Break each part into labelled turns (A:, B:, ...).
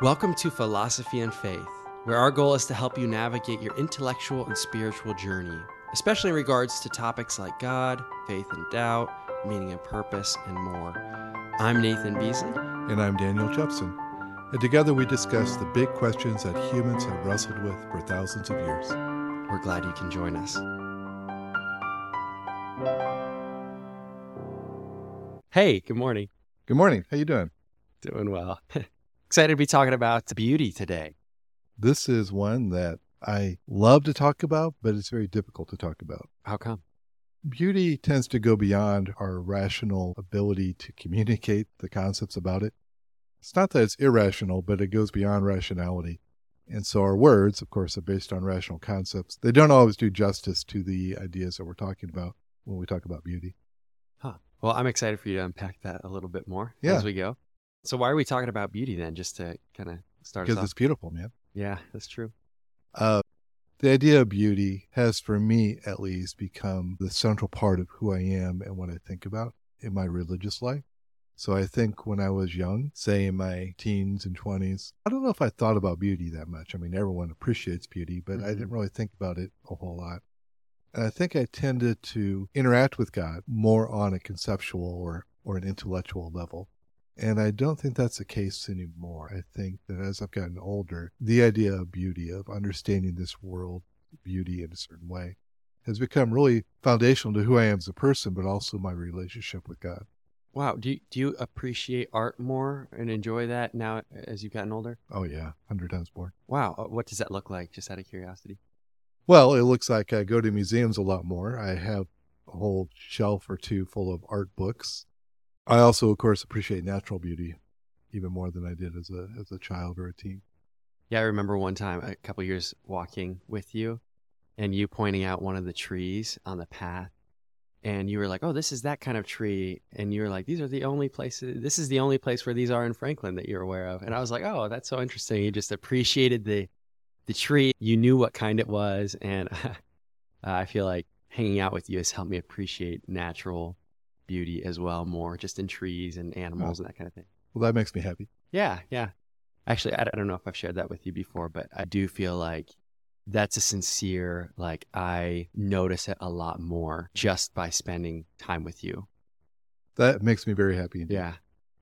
A: Welcome to Philosophy and Faith, where our goal is to help you navigate your intellectual and spiritual journey, especially in regards to topics like God, faith and doubt, meaning and purpose, and more. I'm Nathan Beasley.
B: And I'm Daniel Jepson. And together we discuss the big questions that humans have wrestled with for thousands of years.
A: We're glad you can join us. Hey, good morning.
B: Good morning. How you doing?
A: Doing well. Excited to be talking about beauty today.
B: This is one that I love to talk about, but it's very difficult to talk about.
A: How come?
B: Beauty tends to go beyond our rational ability to communicate the concepts about it. It's not that it's irrational, but it goes beyond rationality. And so our words, of course, are based on rational concepts. They don't always do justice to the ideas that we're talking about when we talk about beauty.
A: Huh. Well, I'm excited for you to unpack that a little bit more
B: Yeah.
A: as we go. So, why are we talking about beauty then? Just to kind of start us
B: Because it's beautiful, man.
A: Yeah, that's true.
B: Uh, the idea of beauty has, for me at least, become the central part of who I am and what I think about in my religious life. So I think when I was young, say in my teens and 20s, I don't know if I thought about beauty that much. I mean, everyone appreciates beauty, but I didn't really think about it a whole lot. And I think I tended to interact with God more on a conceptual or, or an intellectual level. And I don't think that's the case anymore. I think that as I've gotten older, the idea of beauty, of understanding this world, beauty in a certain way, has become really foundational to who I am as a person, but also my relationship with God.
A: Wow. Do you, do you appreciate art more and enjoy that now as you've gotten older?
B: Oh, yeah, 100 times more.
A: Wow. Uh, What does that look like? Just out of curiosity.
B: Well, it looks like I go to museums a lot more. I have a whole shelf or two full of art books. I also, of course, appreciate natural beauty even more than I did as a as a child or a teen.
A: Yeah, I remember one time, a couple years walking with you, and you pointing out one of the trees on the path, and you were like, "Oh, this is that kind of tree," and you were like, "These are the only places. This is the only place where these are in Franklin that you're aware of." And I was like, "Oh, that's so interesting." You just appreciated the the tree. You knew what kind it was, and I feel like hanging out with you has helped me appreciate natural beauty as well more, just in trees and animals and that kind of thing.
B: Well, that makes me happy.
A: Yeah, yeah. Actually, I don't know if I've shared that with you before, but I do feel like that's a sincere, like, I notice it a lot more just by spending time with you.
B: That makes me very happy. indeed.
A: Yeah.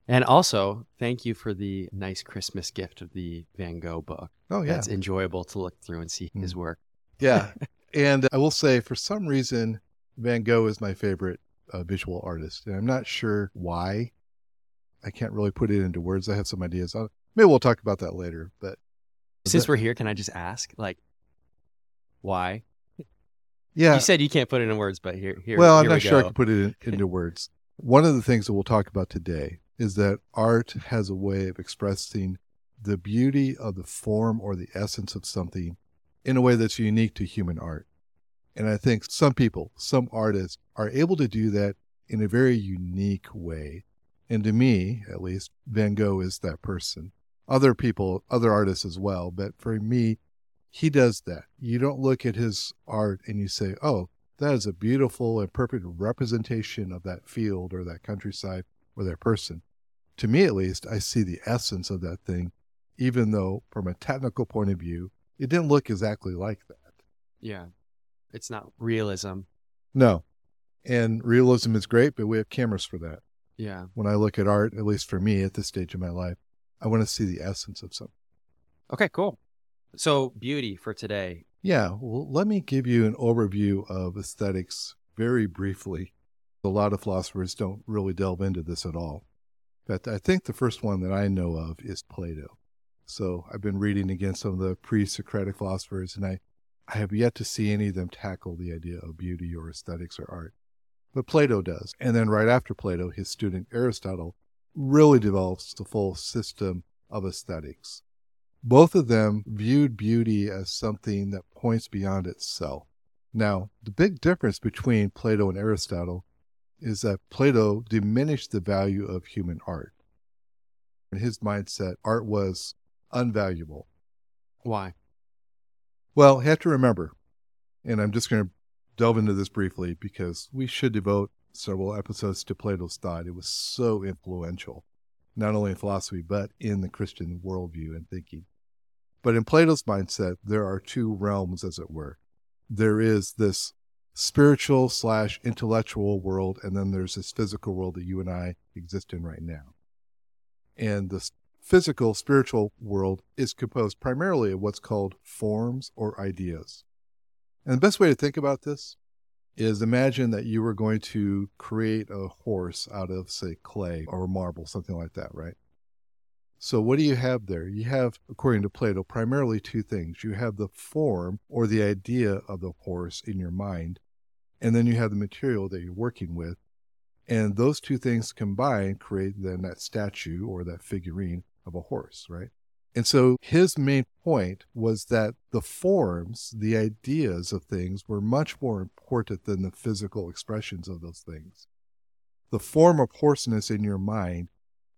A: And also, thank you for the nice Christmas gift of the Van Gogh book.
B: Oh, yeah.
A: That's enjoyable to look through and see his mm. work.
B: Yeah. and I will say, for some reason, Van Gogh is my favorite uh, visual artist. And I'm not sure why. I can't really put it into words. I have some ideas. maybe we'll talk about that later. But
A: Since
B: that-
A: we're here, can I just ask, like, why?
B: yeah.
A: You said you can't put it in words, but here, here.
B: well, I'm not
A: we
B: sure I can put it in, into words. One of the things that we'll talk about today is that art has a way of expressing the beauty of the form or the essence of something in a way that's unique to human art. And I think some people, some artists, are able to do that in a very unique way. And to me, at least, Van Gogh is that person. Other people, other artists as well, but for me, he does that. You don't look at his art and you say, oh, that is a beautiful and perfect representation of that field or that countryside or that person. To me, at least, I see the essence of that thing, even though from a technical point of view, it didn't look exactly like that.
A: Yeah. It's not realism.
B: No. And realism is great, but we have cameras for that.
A: Yeah.
B: When I look at art, at least for me at this stage of my life, I want to see the essence of something.
A: Okay, cool. So, beauty for today.
B: Yeah, well, let me give you an overview of aesthetics very briefly. A lot of philosophers don't really delve into this at all. But I think the first one that I know of is Plato. So I've been reading against some of the pre Socratic philosophers, and I, I have yet to see any of them tackle the idea of beauty or aesthetics or art. But Plato does. And then right after Plato, his student Aristotle really develops the full system of aesthetics. Both of them viewed beauty as something that points beyond itself. Now, the big difference between Plato and Aristotle is that Plato diminished the value of human art. In his mindset, art was unvaluable.
A: Why?
B: Well, have to remember, and I'm just going to delve into this briefly because we should devote several episodes to Plato's thought. It was so influential. not only in philosophy, but in the Christian worldview and thinking. But in Plato's mindset, there are two realms, as it were. There is this spiritual slash intellectual world, and then there's this physical world that you and I exist in right now. And the physical, spiritual world is composed primarily of what's called forms or ideas. And the best way to think about this is imagine that you were going to create a horse out of, say, clay or marble, something like that, right? So, what do you have there? You have, according to Plato, primarily two things. You have the form or the idea of the horse in your mind, and then you have the material that you're working with. And those two things combined create then that statue or that figurine of a horse, right? And so his main point was that the forms, the ideas of things were much more important than the physical expressions of those things. The form of horseness in your mind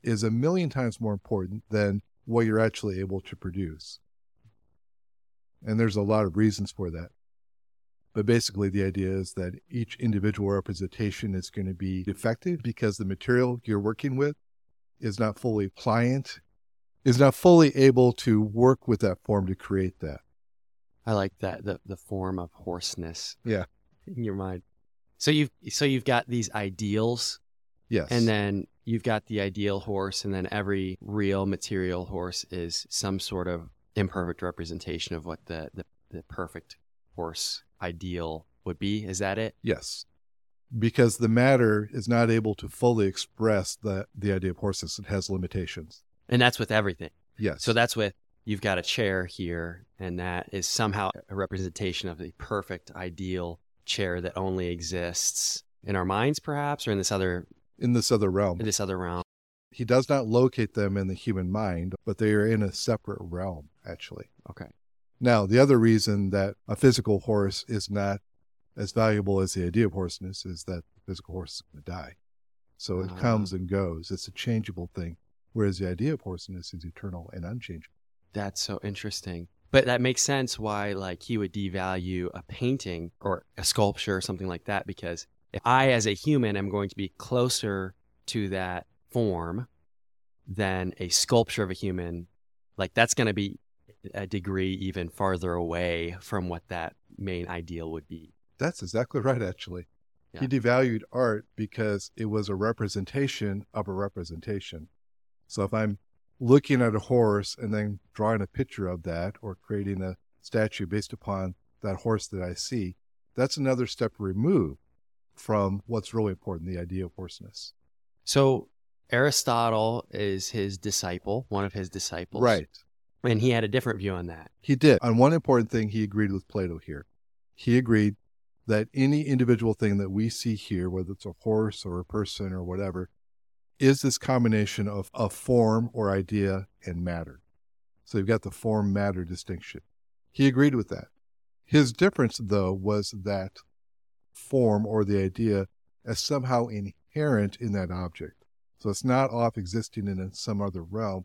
B: is a million times more important than what you're actually able to produce. And there's a lot of reasons for that. But basically, the idea is that each individual representation is going to be defective because the material you're working with is not fully pliant is not fully able to work with that form to create that.
A: I like that the the form of horseness.
B: Yeah.
A: In your mind. So you've so you've got these ideals.
B: Yes.
A: And then you've got the ideal horse, and then every real material horse is some sort of imperfect representation of what the, the, the perfect horse ideal would be. Is that it?
B: Yes. Because the matter is not able to fully express the, the idea of horses. It has limitations.
A: And that's with everything.
B: Yes.
A: So that's with you've got a chair here, and that is somehow a representation of the perfect, ideal chair that only exists in our minds, perhaps, or in this other
B: in this other realm.
A: In this other realm.
B: He does not locate them in the human mind, but they are in a separate realm, actually.
A: Okay.
B: Now, the other reason that a physical horse is not as valuable as the idea of horseness is that the physical horse is going to die. So it uh, comes and goes. It's a changeable thing whereas the idea of horseness is eternal and unchangeable.
A: That's so interesting. But that makes sense why like he would devalue a painting or a sculpture or something like that because if I as a human am going to be closer to that form than a sculpture of a human, like that's going to be a degree even farther away from what that main ideal would be.
B: That's exactly right actually. Yeah. He devalued art because it was a representation of a representation. So if I'm looking at a horse and then drawing a picture of that or creating a statue based upon that horse that I see, that's another step removed from what's really important, the idea of horseness.
A: So Aristotle is his disciple, one of his disciples.
B: Right.
A: And he had a different view on that.
B: He did. On one important thing, he agreed with Plato here. He agreed that any individual thing that we see here, whether it's a horse or a person or whatever, is this combination of a form or idea and matter. So you've got the form matter distinction. He agreed with that. His difference, though, was that form or the idea as somehow inherent in that object. So it's not off existing in some other realm.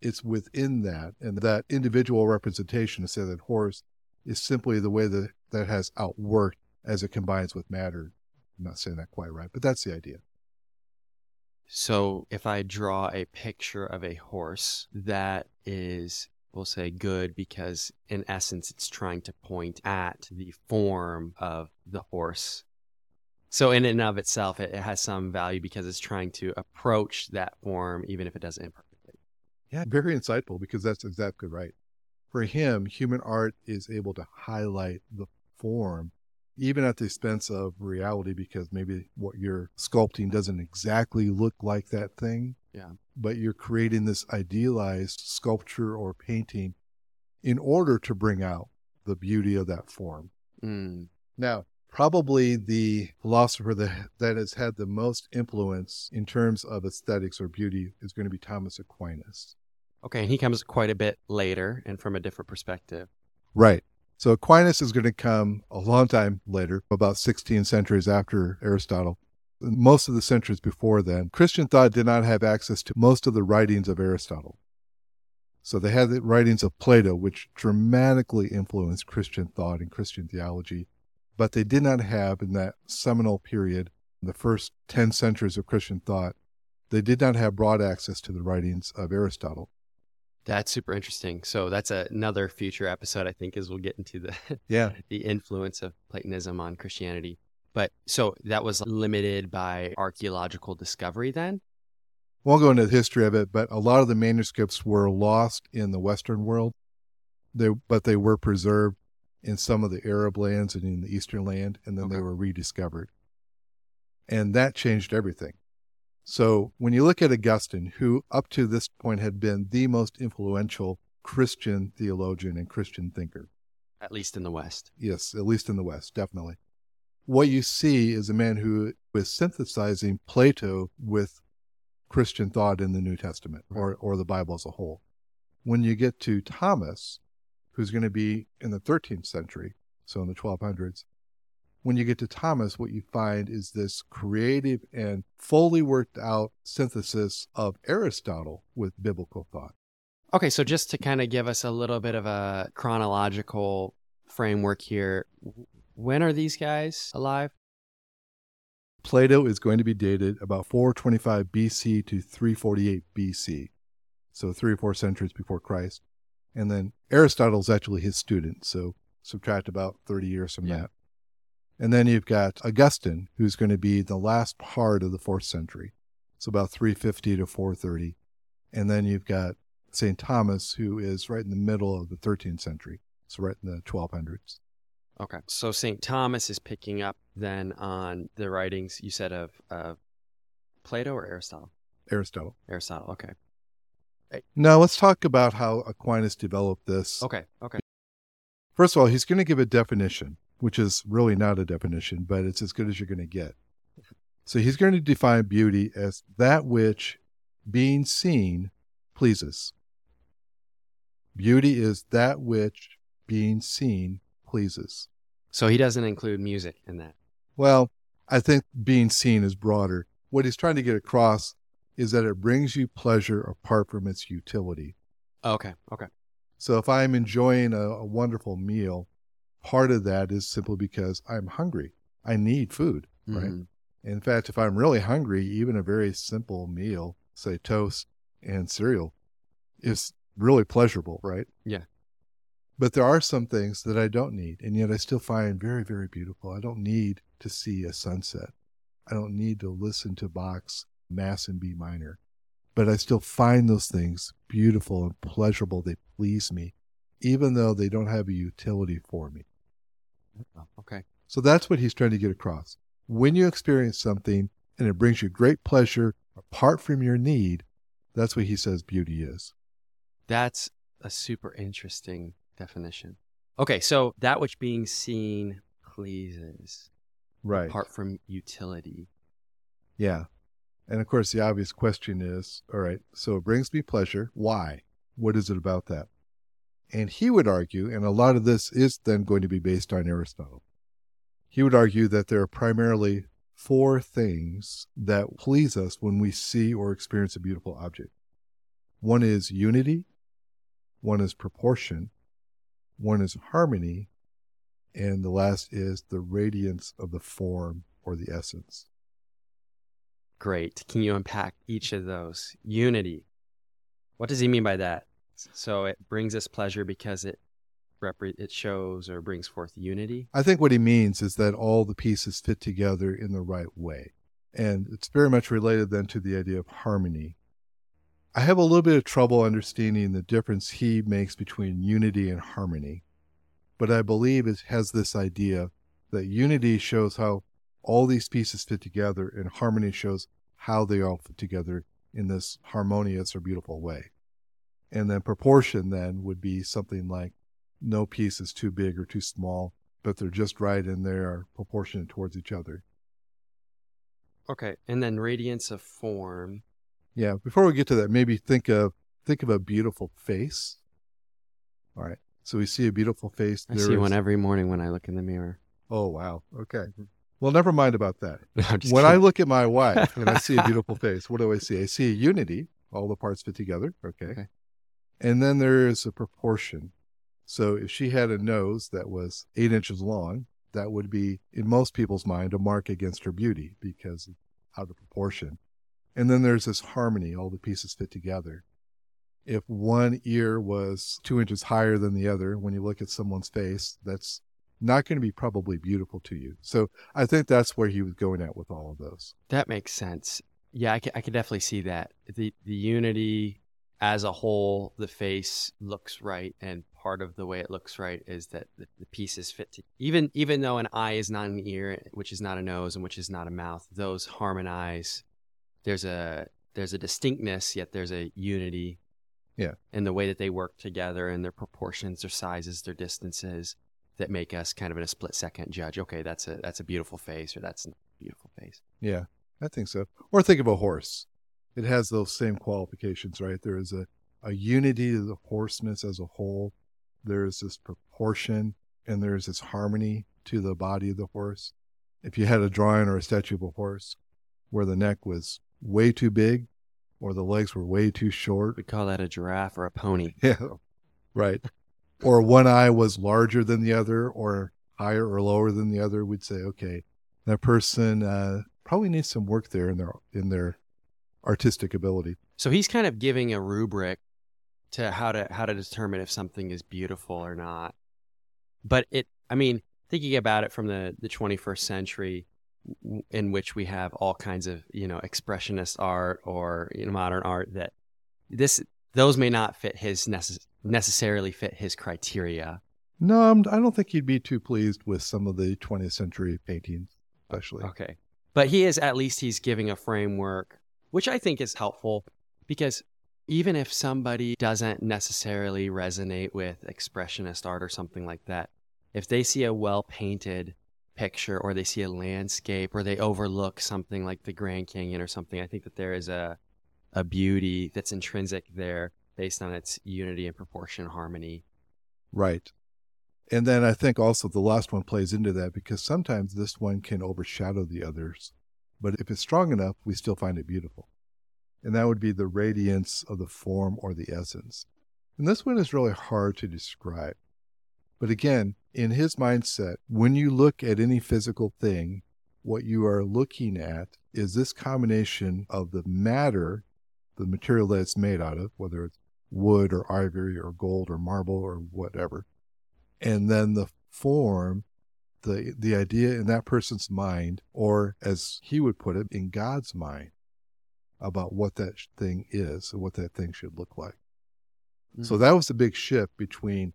B: It's within that. And that individual representation, to say that horse, is simply the way that that has outworked as it combines with matter. I'm not saying that quite right, but that's the idea.
A: So if I draw a picture of a horse that is, we'll say, good because in essence it's trying to point at the form of the horse. So in and of itself, it, has some value because it's trying to approach that form, even if it doesn't.
B: Yeah, very insightful because that's exactly right. For him, human art is able to highlight the form even at the expense of reality because maybe what you're sculpting doesn't exactly look like that thing.
A: Yeah.
B: But you're creating this idealized sculpture or painting in order to bring out the beauty of that form.
A: Mm.
B: Now, probably the philosopher that, that has had the most influence in terms of aesthetics or beauty is going to be Thomas Aquinas.
A: Okay, and he comes quite a bit later and from a different perspective.
B: Right. So Aquinas is going to come a long time later, about 16 centuries after Aristotle. Most of the centuries before then, Christian thought did not have access to most of the writings of Aristotle. So they had the writings of Plato, which dramatically influenced Christian thought and Christian theology, but they did not have in that seminal period, the first 10 centuries of Christian thought, They did not have broad access to the writings of Aristotle.
A: That's super interesting. So that's another future episode, I think, as we'll get into the
B: Yeah.
A: the influence of Platonism on Christianity. But so that was limited by archaeological discovery then?
B: Won't go into the history of it, but a lot of the manuscripts were lost in the Western world. They, but they were preserved in some of the Arab lands and in the Eastern land, and then they were rediscovered. And that changed everything. So when you look at Augustine, who up to this point had been the most influential Christian theologian and Christian thinker,
A: At least in the West.
B: yes, at least in the West, definitely. What you see is a man who is synthesizing Plato with Christian thought in the New Testament or, or the Bible as a whole. When you get to Thomas, who's going to be in the 13th century, so in the 1200s, when you get to Thomas, what you find is this creative and fully worked out synthesis of Aristotle with biblical thought.
A: Okay, so just to kind of give us a little bit of a chronological framework here, when are these guys alive?
B: Plato is going to be dated about 425 BC to 348 BC, so three or four centuries before Christ. And then Aristotle's actually his student, so subtract about 30 years from
A: Yeah.
B: that. And then you've got Augustine, who's going to be the last part of the fourth century, so about 350 to 430. And then you've got St. Thomas, who is right in the middle of the 13th century, so right in the 1200s.
A: Okay, so St. Thomas is picking up then on the writings you said of, of Plato or Aristotle?
B: Aristotle.
A: Aristotle, okay.
B: Now let's talk about how Aquinas developed this.
A: Okay, okay.
B: First of all, he's going to give a definition, which is really not a definition, but it's as good as you're going to get. So he's going to define beauty as that which, being seen, pleases. Beauty is that which, being seen, pleases.
A: So he doesn't include music in that.
B: Well, I think being seen is broader. What he's trying to get across is that it brings you pleasure apart from its utility.
A: Okay, okay.
B: So if I'm enjoying a, a wonderful meal, part of that is simply because I'm hungry. I need food, right?
A: Mhm.
B: In fact, if I'm really hungry, even a very simple meal, say toast and cereal, is really pleasurable, right?
A: Yeah.
B: But there are some things that I don't need, and yet I still find very, very beautiful. I don't need to see a sunset. I don't need to listen to Bach's Mass in B minor, but I still find those things beautiful and pleasurable. They please me, even though they don't have a utility for me.
A: Oh, okay.
B: So that's what he's trying to get across. When you experience something and it brings you great pleasure apart from your need, that's what he says beauty is.
A: That's a super interesting definition. Okay, so that which being seen pleases
B: Right.
A: apart from utility.
B: Yeah. And of course, the obvious question is all right, so it brings me pleasure. Why? What is it about that? And he would argue, and a lot of this is then going to be based on Aristotle. He would argue that there are primarily four things that please us when we see or experience a beautiful object. One is unity, one is proportion, one is harmony, and the last is the radiance of the form or the essence.
A: Great. Can you unpack each of those? Unity. What does he mean by that? So it brings us pleasure because it repre- it shows or brings forth unity.
B: I think what he means is that all the pieces fit together in the right way. And it's very much related then to the idea of harmony. I have a little bit of trouble understanding the difference he makes between unity and harmony. But I believe it has this idea that unity shows how all these pieces fit together, and harmony shows how they all fit together in this harmonious or beautiful way. And then proportion then would be something like no piece is too big or too small, but they're just right and they are proportionate towards each other.
A: Okay. And then radiance of form.
B: Yeah. Before we get to that, maybe think of think of a beautiful face. All right. So we see a beautiful face.
A: I
B: There
A: see
B: is-
A: one every morning when I look in the mirror.
B: Oh wow. Okay. Mm-hmm. Well, never mind about that.
A: No,
B: when I look at my wife and I see a beautiful face, what do I see? I see a unity. All the parts fit together. Okay.
A: Okay.
B: And then there is a proportion. So if she had a nose that was eight inches long, that would be, in most people's mind, a mark against her beauty because out of proportion. And then there's this harmony, all the pieces fit together. If one ear was two inches higher than the other, when you look at someone's face, that's not going to be probably beautiful to you. So I think that's where he was going at with all of those.
A: That makes sense. Yeah, I can, I can definitely see that. The the unity as a whole, the face looks right, and part of the way it looks right is that the, the pieces fit. To, even even though an eye is not an ear, which is not a nose, and which is not a mouth, those harmonize. There's a there's a distinctness, yet there's a unity.
B: Yeah.
A: In the way that they work together, and their proportions, their sizes, their distances, that make us kind of in a split second judge. Okay, that's a that's a beautiful face, or that's a beautiful face.
B: Yeah, I think so. Or think of a horse it has those same qualifications, right? There is a, a unity to the horseness as a whole. There is this proportion and there's this harmony to the body of the horse. If you had a drawing or a statue of a horse where the neck was way too big or the legs were way too short,
A: we call that a giraffe or a pony.
B: Yeah, right. Or one eye was larger than the other or higher or lower than the other, we'd say, okay, that person uh, probably needs some work there in their in their artistic ability.
A: So he's kind of giving a rubric to how to how to determine if something is beautiful or not. But it, I mean, thinking about it from the the 21st century, in which we have all kinds of you know expressionist art or you know, modern art, that this those may not fit his necess- necessarily fit his criteria.
B: No, I'm, I do not think he'd be too pleased with some of the 20th century paintings, especially.
A: Okay, but he is at least he's giving a framework which I think is helpful because even if somebody doesn't necessarily resonate with expressionist art or something like that, if they see a well painted picture or they see a landscape or they overlook something like the Grand Canyon or something, I think that there is a a beauty that's intrinsic there based on its unity and proportion harmony.
B: Right. And then I think also the last one plays into that because sometimes this one can overshadow the others. But if it's strong enough, we still find it beautiful. And that would be the radiance of the form or the essence. And this one is really hard to describe. But again, in his mindset, when you look at any physical thing, what you are looking at is this combination of the matter, the material that it's made out of, whether it's wood or ivory or gold or marble or whatever, and then the form the the idea in that person's mind, or as he would put it, in God's mind, about what that thing is and what that thing should look like. Mm-hmm. So that was the big shift between,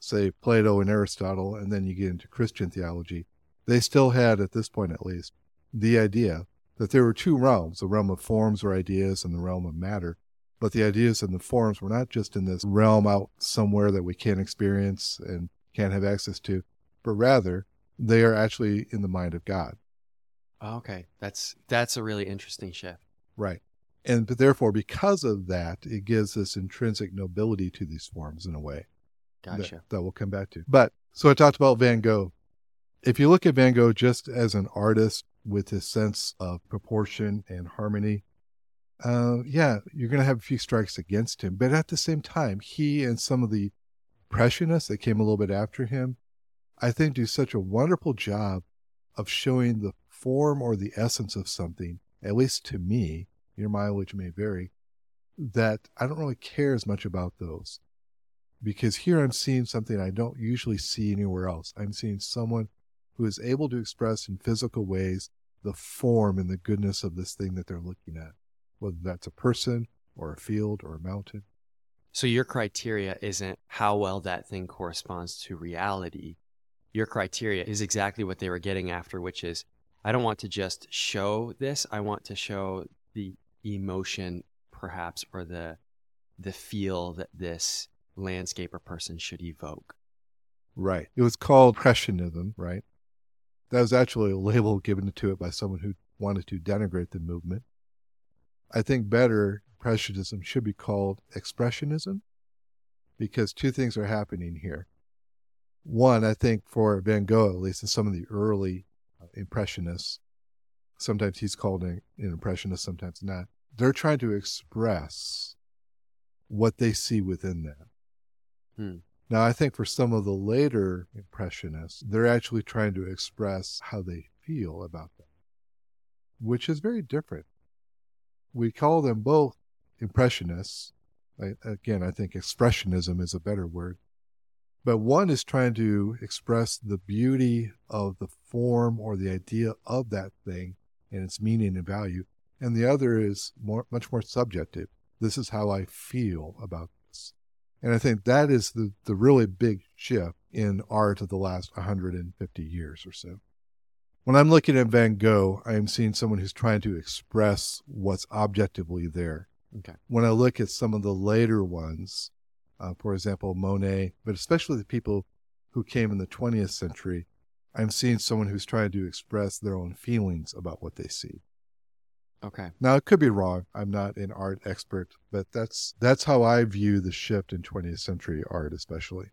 B: say, Plato and Aristotle, and then you get into Christian theology. They still had, at this point at least, the idea that there were two realms the realm of forms or ideas and the realm of matter. But the ideas and the forms were not just in this realm out somewhere that we can't experience and can't have access to, but rather they are actually in the mind of God.
A: Ah, okay, that's that's a really interesting shift.
B: Right. And but therefore, because of that, it gives this intrinsic nobility to these forms in a way.
A: Gotcha.
B: That, that we'll come back to. But so I talked about Van Gogh. If you look at Van Gogh just as an artist with his sense of proportion and harmony, uh, yeah, you're going to have a few strikes against him. But at the same time, he and some of the impressionists that came a little bit after him I think, do such a wonderful job of showing the form or the essence of something, at least to me, your mileage may vary, that I don't really care as much about those. Because here I'm seeing something I don't usually see anywhere else. I'm seeing someone who is able to express in physical ways the form and the goodness of this thing that they're looking at, whether that's a person or a field or a mountain.
A: So your criteria isn't how well that thing corresponds to reality, your criteria is exactly what they were getting after, which is I don't want to just show this. I want to show the emotion, perhaps, or the the feel that this landscape or person should evoke.
B: Right. It was called Impressionism, right? That was actually a label given to it by someone who wanted to denigrate the movement. I think better, Impressionism should be called Expressionism because two things are happening here. One, I think for Van Gogh, at least, and some of the early uh, Impressionists, sometimes he's called an, an Impressionist, sometimes not. They're trying to express what they see within them. Hmm. Now, I think for some of the later Impressionists, they're actually trying to express how they feel about them, which is very different. We call them both impressionists. I, again, I think expressionism is a better word. But one is trying to express the beauty of the form or the idea of that thing and its meaning and value. And the other is more, much more subjective. This is how I feel about this. And I think that is the, the really big shift in art of the last 150 years or so. When I'm looking at Van Gogh, I am seeing someone who's trying to express what's objectively there.
A: Okay.
B: When I look at some of the later ones, uh, for example, Monet, but especially the people who came in the 20th century, I'm seeing someone who's trying to express their own feelings about what they see.
A: Okay.
B: Now it could be wrong. I'm not an art expert, but that's that's how I view the shift in 20th century art, especially.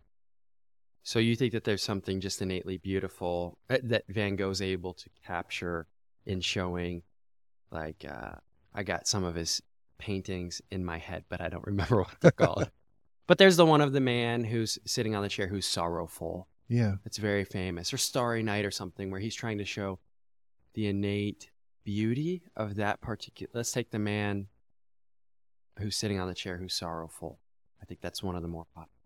A: So you think that there's something just innately beautiful uh, that Van Gogh's able to capture in showing, like uh, I got some of his paintings in my head, but I don't remember what they're called. but there's the one of the man who's sitting on the chair who's sorrowful.
B: Yeah.
A: It's very famous, or Starry Night, or something, where he's trying to show the innate beauty of that particular. Let's take the man who's sitting on the chair who's sorrowful. I think that's one of the more popular.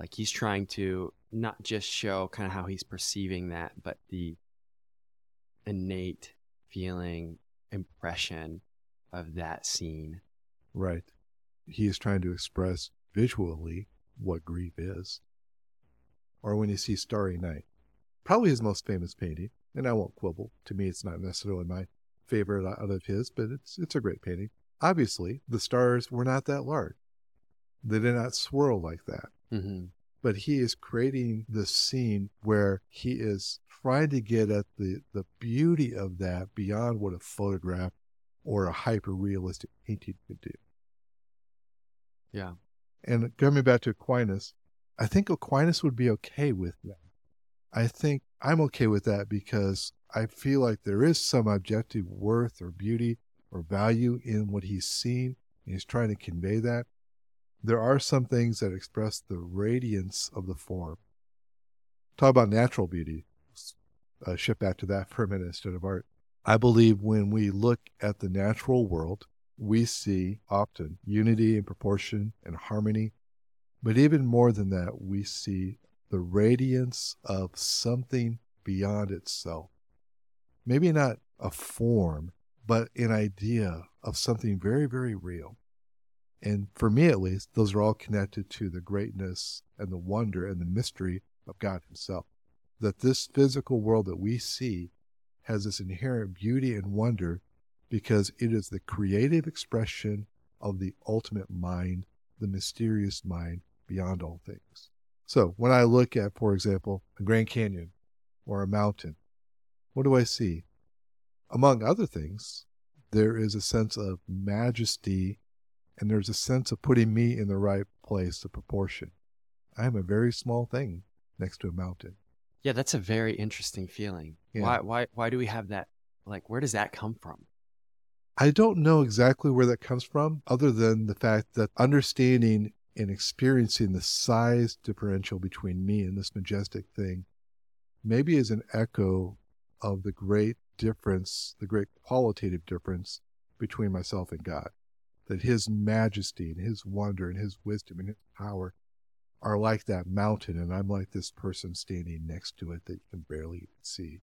A: Like he's trying to not just show kind of how he's perceiving that, but the innate feeling, impression of that scene.
B: Right. He is trying to express visually what grief is. Or when you see Starry Night, probably his most famous painting, and I won't quibble. To me, it's not necessarily my favorite out of his, but it's it's a great painting. Obviously, the stars were not that large; they did not swirl like that.
A: Mm-hmm.
B: But he is creating this scene where he is trying to get at the the beauty of that beyond what a photograph or a hyper realistic painting could do.
A: Yeah.
B: And coming back to Aquinas, I think Aquinas would be okay with that. I think I'm okay with that because I feel like there is some objective worth or beauty or value in what he's seen. And he's trying to convey that. There are some things that express the radiance of the form. Talk about natural beauty. Uh, shift back to that for a minute instead of art. I believe when we look at the natural world, we see often unity and proportion and harmony. But even more than that, we see the radiance of something beyond itself. Maybe not a form, but an idea of something very, very real. And for me, at least, those are all connected to the greatness and the wonder and the mystery of God Himself. That this physical world that we see has this inherent beauty and wonder because it is the creative expression of the ultimate mind, the mysterious mind beyond all things. So when I look at, for example, a Grand Canyon or a mountain, what do I see? Among other things, there is a sense of majesty and there's a sense of putting me in the right place of proportion. I am a very small thing next to a mountain.
A: Yeah, that's a very interesting feeling.
B: Yeah.
A: Why why why do we have that like where does that come from?
B: I don't know exactly where that comes from, other than the fact that understanding and experiencing the size differential between me and this majestic thing maybe is an echo of the great difference, the great qualitative difference between myself and God. That His majesty and His wonder and His wisdom and His power are like that mountain, and I'm like this person standing next to it that you can barely even see.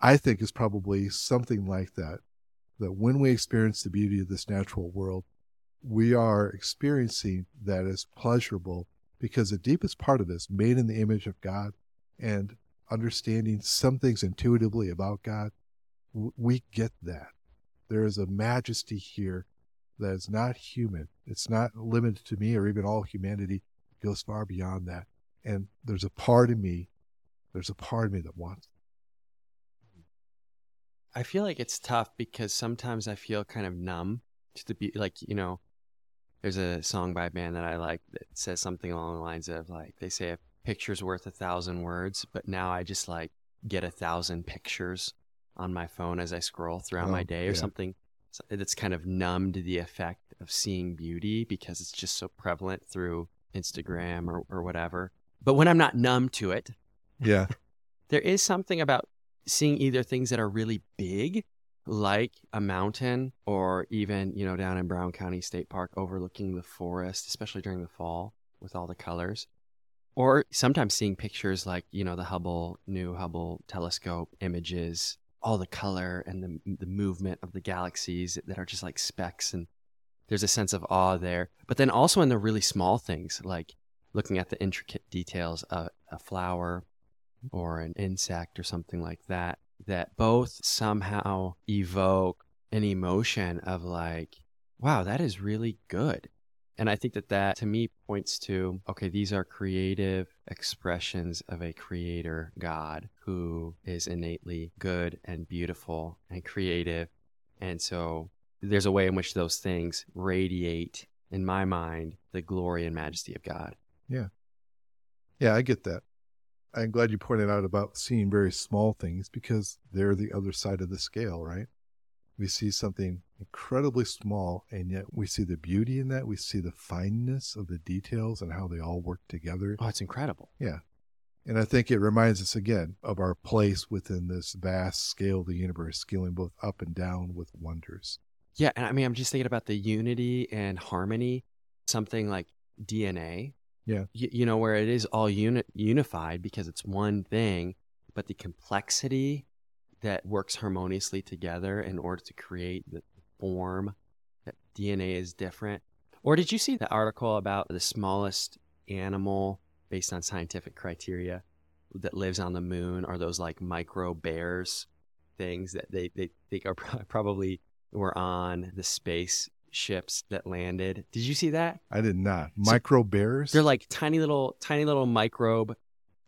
B: I think is probably something like that. That when we experience the beauty of this natural world, we are experiencing that as pleasurable because the deepest part of us, made in the image of God and understanding some things intuitively about God, we get that. There is a majesty here that is not human. It's not limited to me or even all humanity. It goes far beyond that. And there's a part of me, there's a part of me that wants.
A: I feel like it's tough because sometimes I feel kind of numb to the be like, you know, there's a song by a band that I like that says something along the lines of like they say a picture's worth a thousand words, but now I just like get a thousand pictures on my phone as I scroll throughout
B: Oh,
A: my day or
B: yeah.
A: something that's kind of numbed the effect of seeing beauty because it's just so prevalent through Instagram or, or whatever. But when I'm not numb to it,
B: Yeah.
A: there is something about seeing either things that are really big, like a mountain or even, you know, down in Brown County State Park overlooking the forest, especially during the fall with all the colors. Or sometimes seeing pictures like, you know, the Hubble, new Hubble telescope images, all the color and the, the movement of the galaxies that are just like specks. And there's a sense of awe there. But then also in the really small things, like looking at the intricate details of a flower or an insect or something like that, that both somehow evoke an emotion of like, wow, that is really good. And I think that that to me points to okay, these are creative expressions of a creator God who is innately good and beautiful and creative. And so there's a way in which those things radiate, in my mind, the glory and majesty of God.
B: Yeah. Yeah, I get that. I'm glad you pointed out about seeing very small things because they're the other side of the scale, right? We see something incredibly small, and yet we see the beauty in that. We see the fineness of the details and how they all work together.
A: Oh, it's incredible.
B: Yeah. And I think it reminds us again of our place within this vast scale of the universe, scaling both up and down with wonders.
A: Yeah. And I mean, I'm just thinking about the unity and harmony, something like DNA
B: yeah.
A: You, you know, where it is all uni- unified because it's one thing, but the complexity that works harmoniously together in order to create the form that DNA is different. Or did you see the article about the smallest animal based on scientific criteria that lives on the moon are those like micro bears things that they, they think are probably were on the space ships that landed. Did you see that?
B: I did not. Micro bears?
A: They're like tiny little, tiny little microbe,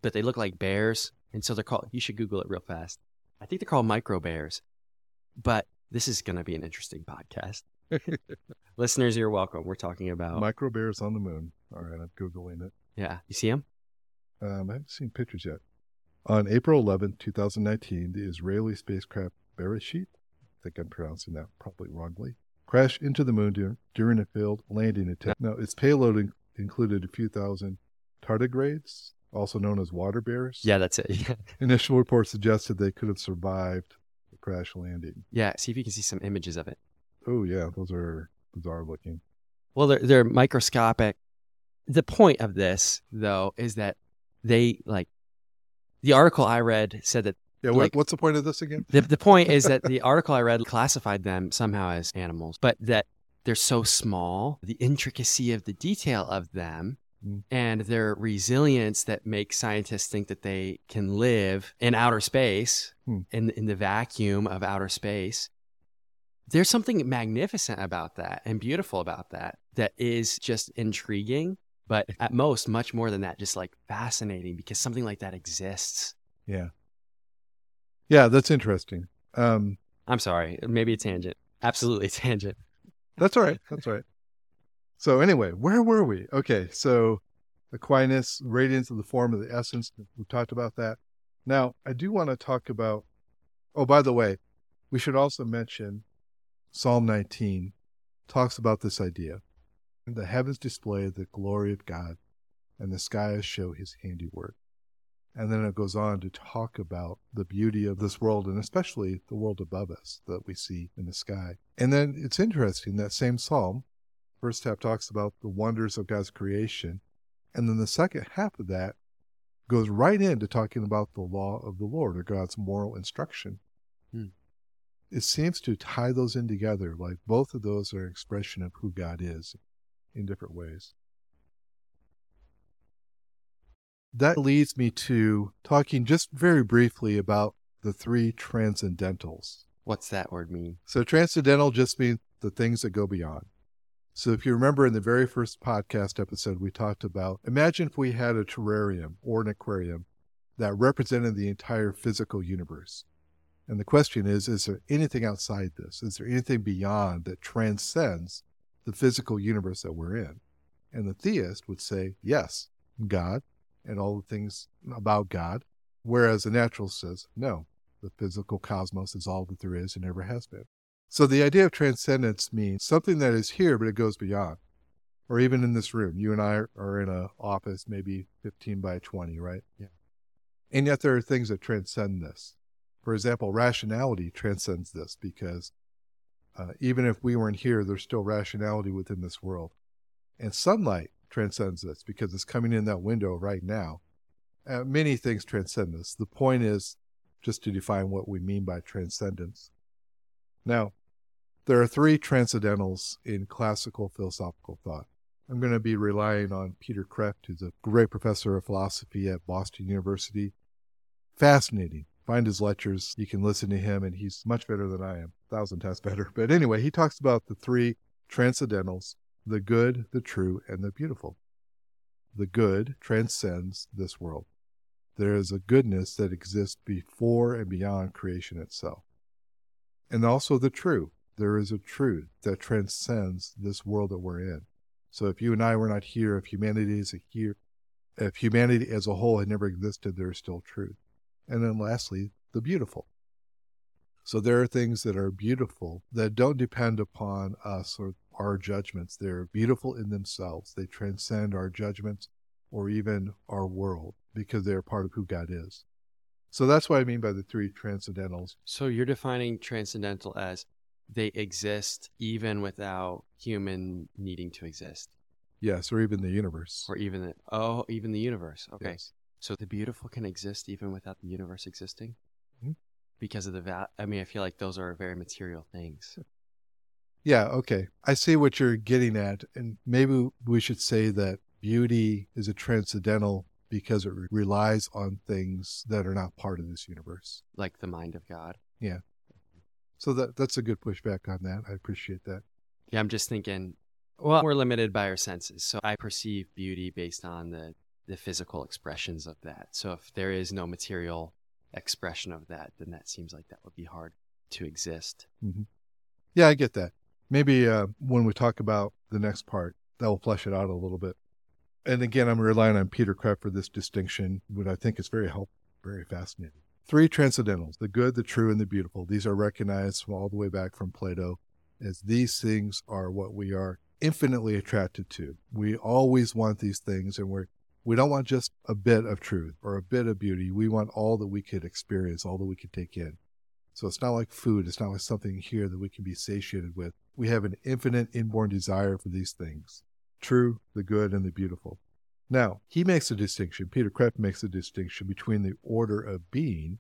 A: but they look like bears. And so they're called, you should Google it real fast. I think they're called micro bears. But this is going to be an interesting podcast. Listeners, you're welcome. We're talking about
B: micro bears on the moon. All right, I'm Googling it.
A: Yeah. You see them?
B: Um, I haven't seen pictures yet. On April 11, 2019, the Israeli spacecraft Beresheet, I think I'm pronouncing that probably wrongly, crashed into the moon during a failed landing attempt. Now, its payload in- included a few thousand tardigrades, also known as water bears.
A: Yeah, that's it.
B: Initial reports suggested they could have survived the crash landing.
A: Yeah, see if you can see some images of it.
B: Oh, yeah, those are bizarre looking.
A: Well, they're, they're microscopic. The point of this, though, is that they like the article I read said that
B: yeah, what, like, what's the point of this again?
A: The, the point is that the article I read classified them somehow as animals, but that they're so small, the intricacy of the detail of them. And their resilience that makes scientists think that they can live in outer space, mm. in, in the vacuum of outer space. There's something magnificent about that and beautiful about that that is just intriguing, but at most, much more than that, just like fascinating because something like that exists.
B: Yeah. Yeah, that's interesting. Um,
A: I'm sorry, maybe a tangent. Absolutely a tangent.
B: That's all right. That's all right. So anyway, where were we? Okay, so Aquinas, radiance of the form of the essence. We talked about that. Now, I do want to talk about. Oh, by the way, we should also mention Psalm 19 talks about this idea. The heavens display the glory of God, and the skies show his handiwork. And then it goes on to talk about the beauty of this world and especially the world above us that we see in the sky. And then it's interesting that same psalm, first half talks about the wonders of God's creation. And then the second half of that goes right into talking about the law of the Lord or God's moral instruction. Hmm. It seems to tie those in together, like both of those are an expression of who God is in different ways. that leads me to talking just very briefly about the three transcendentals.
A: What's that word mean?
B: So, transcendental just means the things that go beyond. So, if you remember in the very first podcast episode, we talked about imagine if we had a terrarium or an aquarium that represented the entire physical universe. And the question is is there anything outside this? Is there anything beyond that transcends the physical universe that we're in? And the theist would say, yes, God, and all the things about God, whereas the naturalist says, no, the physical cosmos is all that there is and ever has been. So the idea of transcendence means something that is here, but it goes beyond. Or even in this room, you and I are in an office, maybe 15 by 20, right?
A: Yeah.
B: And yet there are things that transcend this. For example, rationality transcends this because uh, even if we weren't here, there's still rationality within this world. And sunlight transcends this because it's coming in that window right now. Uh, many things transcend this. The point is just to define what we mean by transcendence. Now, there are three transcendentals in classical philosophical thought. I'm going to be relying on Peter Kreeft, who's a great professor of philosophy at Boston University. Fascinating. Find his lectures. You can listen to him, and he's much better than I am, a thousand times better. But anyway, he talks about the three transcendentals the good, the true, and the beautiful. The good transcends this world. There is a goodness that exists before and beyond creation itself. And also the true. There is a truth that transcends this world that we're in. So if you and I were not here, if humanity is here, if humanity as a whole had never existed, there is still truth. And then lastly, the beautiful. So there are things that are beautiful that don't depend upon us or our judgments. They're beautiful in themselves. They transcend our judgments or even our world because they're part of who God is. So that's what I mean by the three transcendentals.
A: So you're defining transcendental as they exist even without human needing to exist.
B: Yes, or even the universe.
A: Or even the, oh, even the universe. Okay.
B: Yes.
A: So the beautiful can exist even without the universe existing?
B: Mhm.
A: Because of the val I mean, I feel like those are very material things.
B: Yeah, okay. I see what you're getting at. And maybe we should say that beauty is a transcendental because it re- relies on things that are not part of this universe.
A: Like the mind of God.
B: So that that's a good pushback on that. I appreciate that.
A: Yeah, I'm just thinking, well, we're limited by our senses. So I perceive beauty based on the, the physical expressions of that. So if there is no material expression of that, then that seems like that would be hard to exist.
B: Yeah, I get that. Maybe uh, when we talk about the next part, that will flesh it out a little bit. And again, I'm relying on Peter Kreeft for this distinction, which I think is very helpful, very fascinating. Three transcendentals, the good, the true, and the beautiful. These are recognized from all the way back from Plato as these things are what we are infinitely attracted to. We always want these things and we're we don't want just a bit of truth or a bit of beauty. We want all that we could experience, all that we could take in. So it's not like food. It's not like something here that we can be satiated with. We have an infinite inborn desire for these things true, the good, and the beautiful. Now, he makes a distinction, Peter Kreeft makes a distinction between the order of being,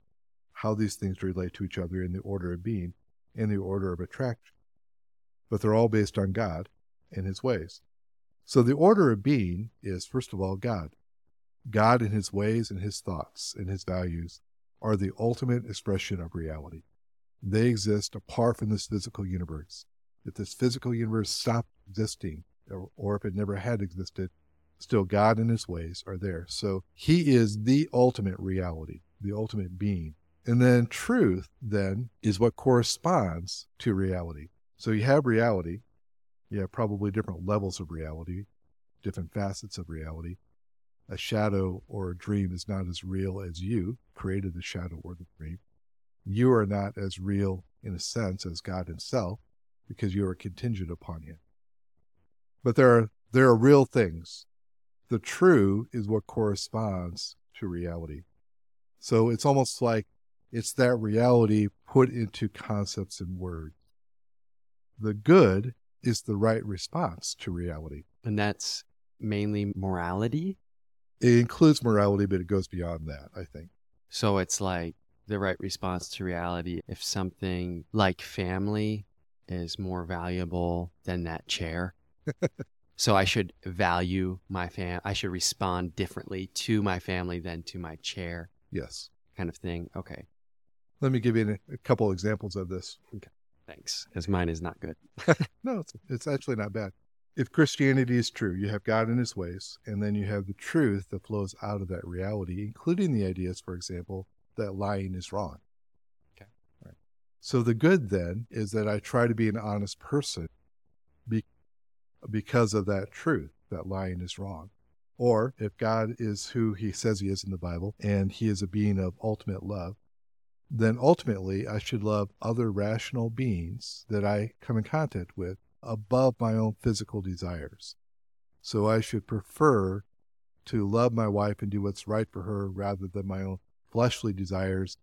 B: how these things relate to each other in the order of being, and the order of attraction. But they're all based on God and his ways. So the order of being is, first of all, God. God and his ways and his thoughts and his values are the ultimate expression of reality. They exist apart from this physical universe. If this physical universe stopped existing, or if it never had existed, still God and his ways are there. So he is the ultimate reality, the ultimate being. And then truth then is what corresponds to reality. So you have reality, you have probably different levels of reality, different facets of reality. A shadow or a dream is not as real as you created the shadow or the dream. You are not as real in a sense as God himself because you are contingent upon him. But there are there are real things. The true is what corresponds to reality. So it's almost like it's that reality put into concepts and words. The good is the right response to reality.
A: And that's mainly morality.
B: It includes morality, but it goes beyond that, I think.
A: So it's like the right response to reality. If something like family is more valuable than that chair, so I should value my fam. I should respond differently to my family than to my chair,
B: Yes.
A: kind of thing. Okay,
B: Let me give you a, a couple examples of this. Okay.
A: thanks, because mine is not good.
B: No, it's, it's actually not bad. If Christianity is true, you have God and his ways, and then you have the truth that flows out of that reality, including the ideas, for example, that lying is wrong.
A: Okay.
B: Right. So the good then is that I try to be an honest person because of that truth, that lying is wrong. Or if God is who he says he is in the Bible, and he is a being of ultimate love, then ultimately I should love other rational beings that I come in contact with above my own physical desires. So I should prefer to love my wife and do what's right for her rather than my own fleshly desires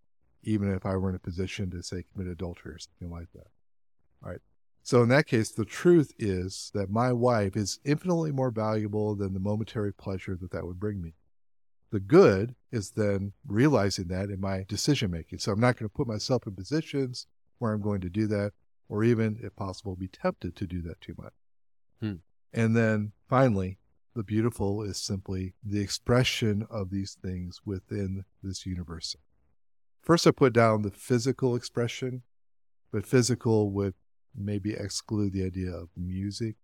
B: even if I were in a position to say commit adultery or something like that. All right. So in that case, the truth is that my wife is infinitely more valuable than the momentary pleasure that that would bring me. The good is then realizing that in my decision making. So I'm not going to put myself in positions where I'm going to do that, or even, if possible, be tempted to do that too much.
A: Hmm.
B: And then finally, the beautiful is simply the expression of these things within this universe. First, I put down the physical expression, but physical would maybe exclude the idea of music.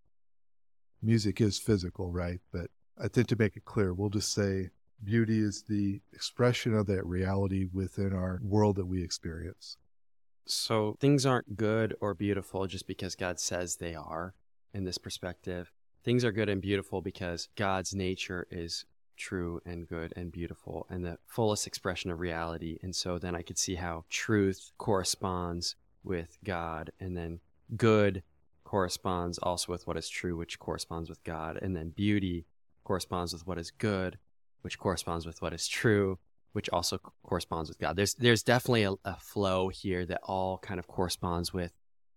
B: Music is physical, right? But I think to make it clear, we'll just say beauty is the expression of that reality within our world that we experience.
A: So things aren't good or beautiful just because God says they are in this perspective. Things are good and beautiful because God's nature is true and good and beautiful and the fullest expression of reality. And so then I could see how truth corresponds with God and then good corresponds also with what is true, which corresponds with God. And then beauty corresponds with what is good, which corresponds with what is true, which also corresponds with God. There's there's definitely a, a flow here that all kind of corresponds with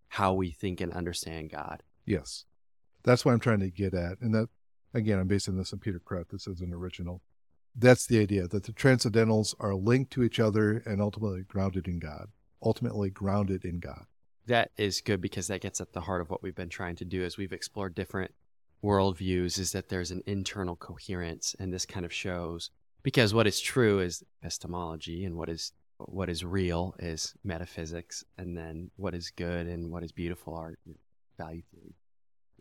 A: how we think and understand God.
B: Yes. That's what I'm trying to get at. And that again, I'm basing this on Peter Kreeft. This is an original. That's the idea that the transcendentals are linked to each other and ultimately grounded in God. Ultimately grounded in God
A: that is good because that gets at the heart of what we've been trying to do as we've explored different worldviews is that there's an internal coherence and this kind of shows. Because what is true is epistemology and what is what is real is metaphysics and then what is good and what is beautiful are value theory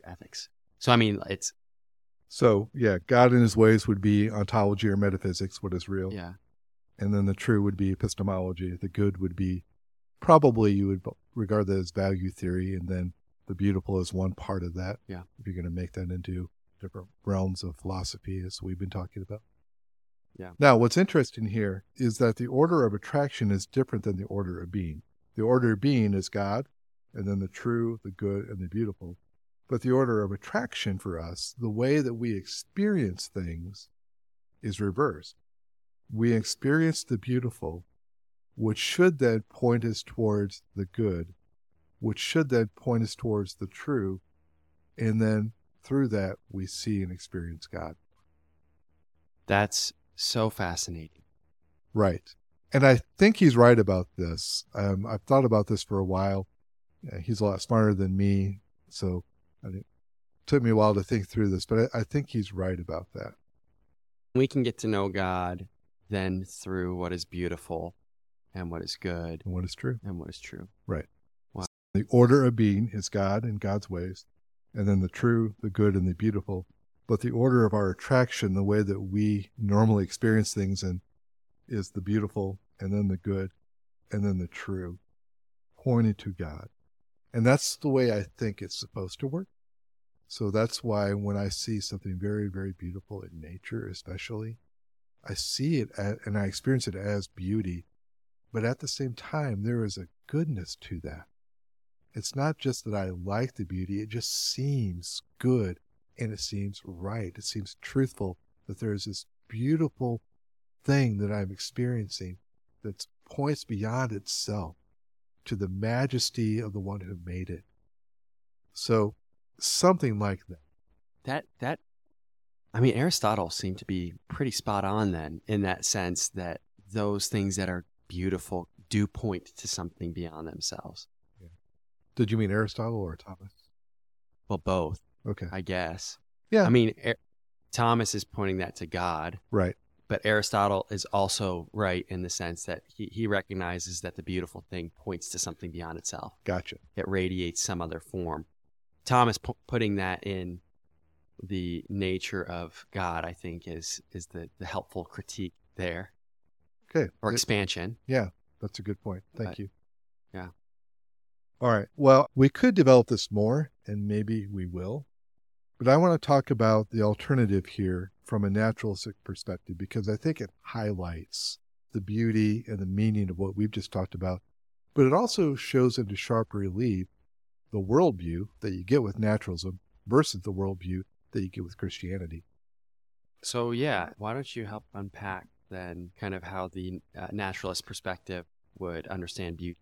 A: ethics. So i mean it's
B: so yeah god and his ways would be ontology or metaphysics what is real.
A: Yeah.
B: And then the true would be epistemology the good would be probably you would regard that as value theory, and then the beautiful is one part of that.
A: Yeah.
B: If you're going to make that into different realms of philosophy, as we've been talking about.
A: Yeah.
B: Now, what's interesting here is that the order of attraction is different than the order of being. The order of being is God, and then the true, the good, and the beautiful. But the order of attraction for us, the way that we experience things, is reversed. We experience the beautiful which should then point us towards the good, which should then point us towards the true. And then through that, we see and experience God.
A: That's so fascinating.
B: Right. And I think he's right about this. Um, I've thought about this for a while. Uh, he's a lot smarter than me. So it took me a while to think through this, but I, I think he's right about that.
A: We can get to know God then through what is beautiful and what is good
B: and what is true
A: and what is true.
B: Right.
A: Wow.
B: The order of being is God and God's ways, and then the true, the good, and the beautiful. But the order of our attraction, the way that we normally experience things, and is the beautiful, and then the good, and then the true, pointing to God. And that's the way I think it's supposed to work. So that's why when I see something very, very beautiful in nature, especially, I see it as, and I experience it as beauty but at the same time, there is a goodness to that. It's not just that I like the beauty, it just seems good and it seems right. It seems truthful that there is this beautiful thing that I'm experiencing that points beyond itself to the majesty of the one who made it. So, something like that.
A: That, that, I mean, Aristotle seemed to be pretty spot on then in that sense that those things that are beautiful do point to something beyond themselves.
B: Yeah. Did you mean Aristotle or Thomas?
A: Well, both.
B: Okay.
A: I guess.
B: Yeah.
A: I mean, er- Thomas is pointing that to God.
B: Right.
A: But Aristotle is also right in the sense that he, he recognizes that the beautiful thing points to something beyond itself.
B: Gotcha.
A: It radiates some other form. Thomas p- putting that in the nature of God, I think, is is the, the helpful critique there.
B: Okay.
A: Or expansion.
B: Yeah, that's a good point. Thank
A: but,
B: you.
A: Yeah.
B: All right. Well, we could develop this more, and maybe we will. But I want to talk about the alternative here from a naturalistic perspective because I think it highlights the beauty and the meaning of what we've just talked about. But it also shows into sharp relief the worldview that you get with naturalism versus the worldview that you get with Christianity.
A: So, yeah, why don't you help unpack then kind of how the uh, naturalist perspective would understand beauty.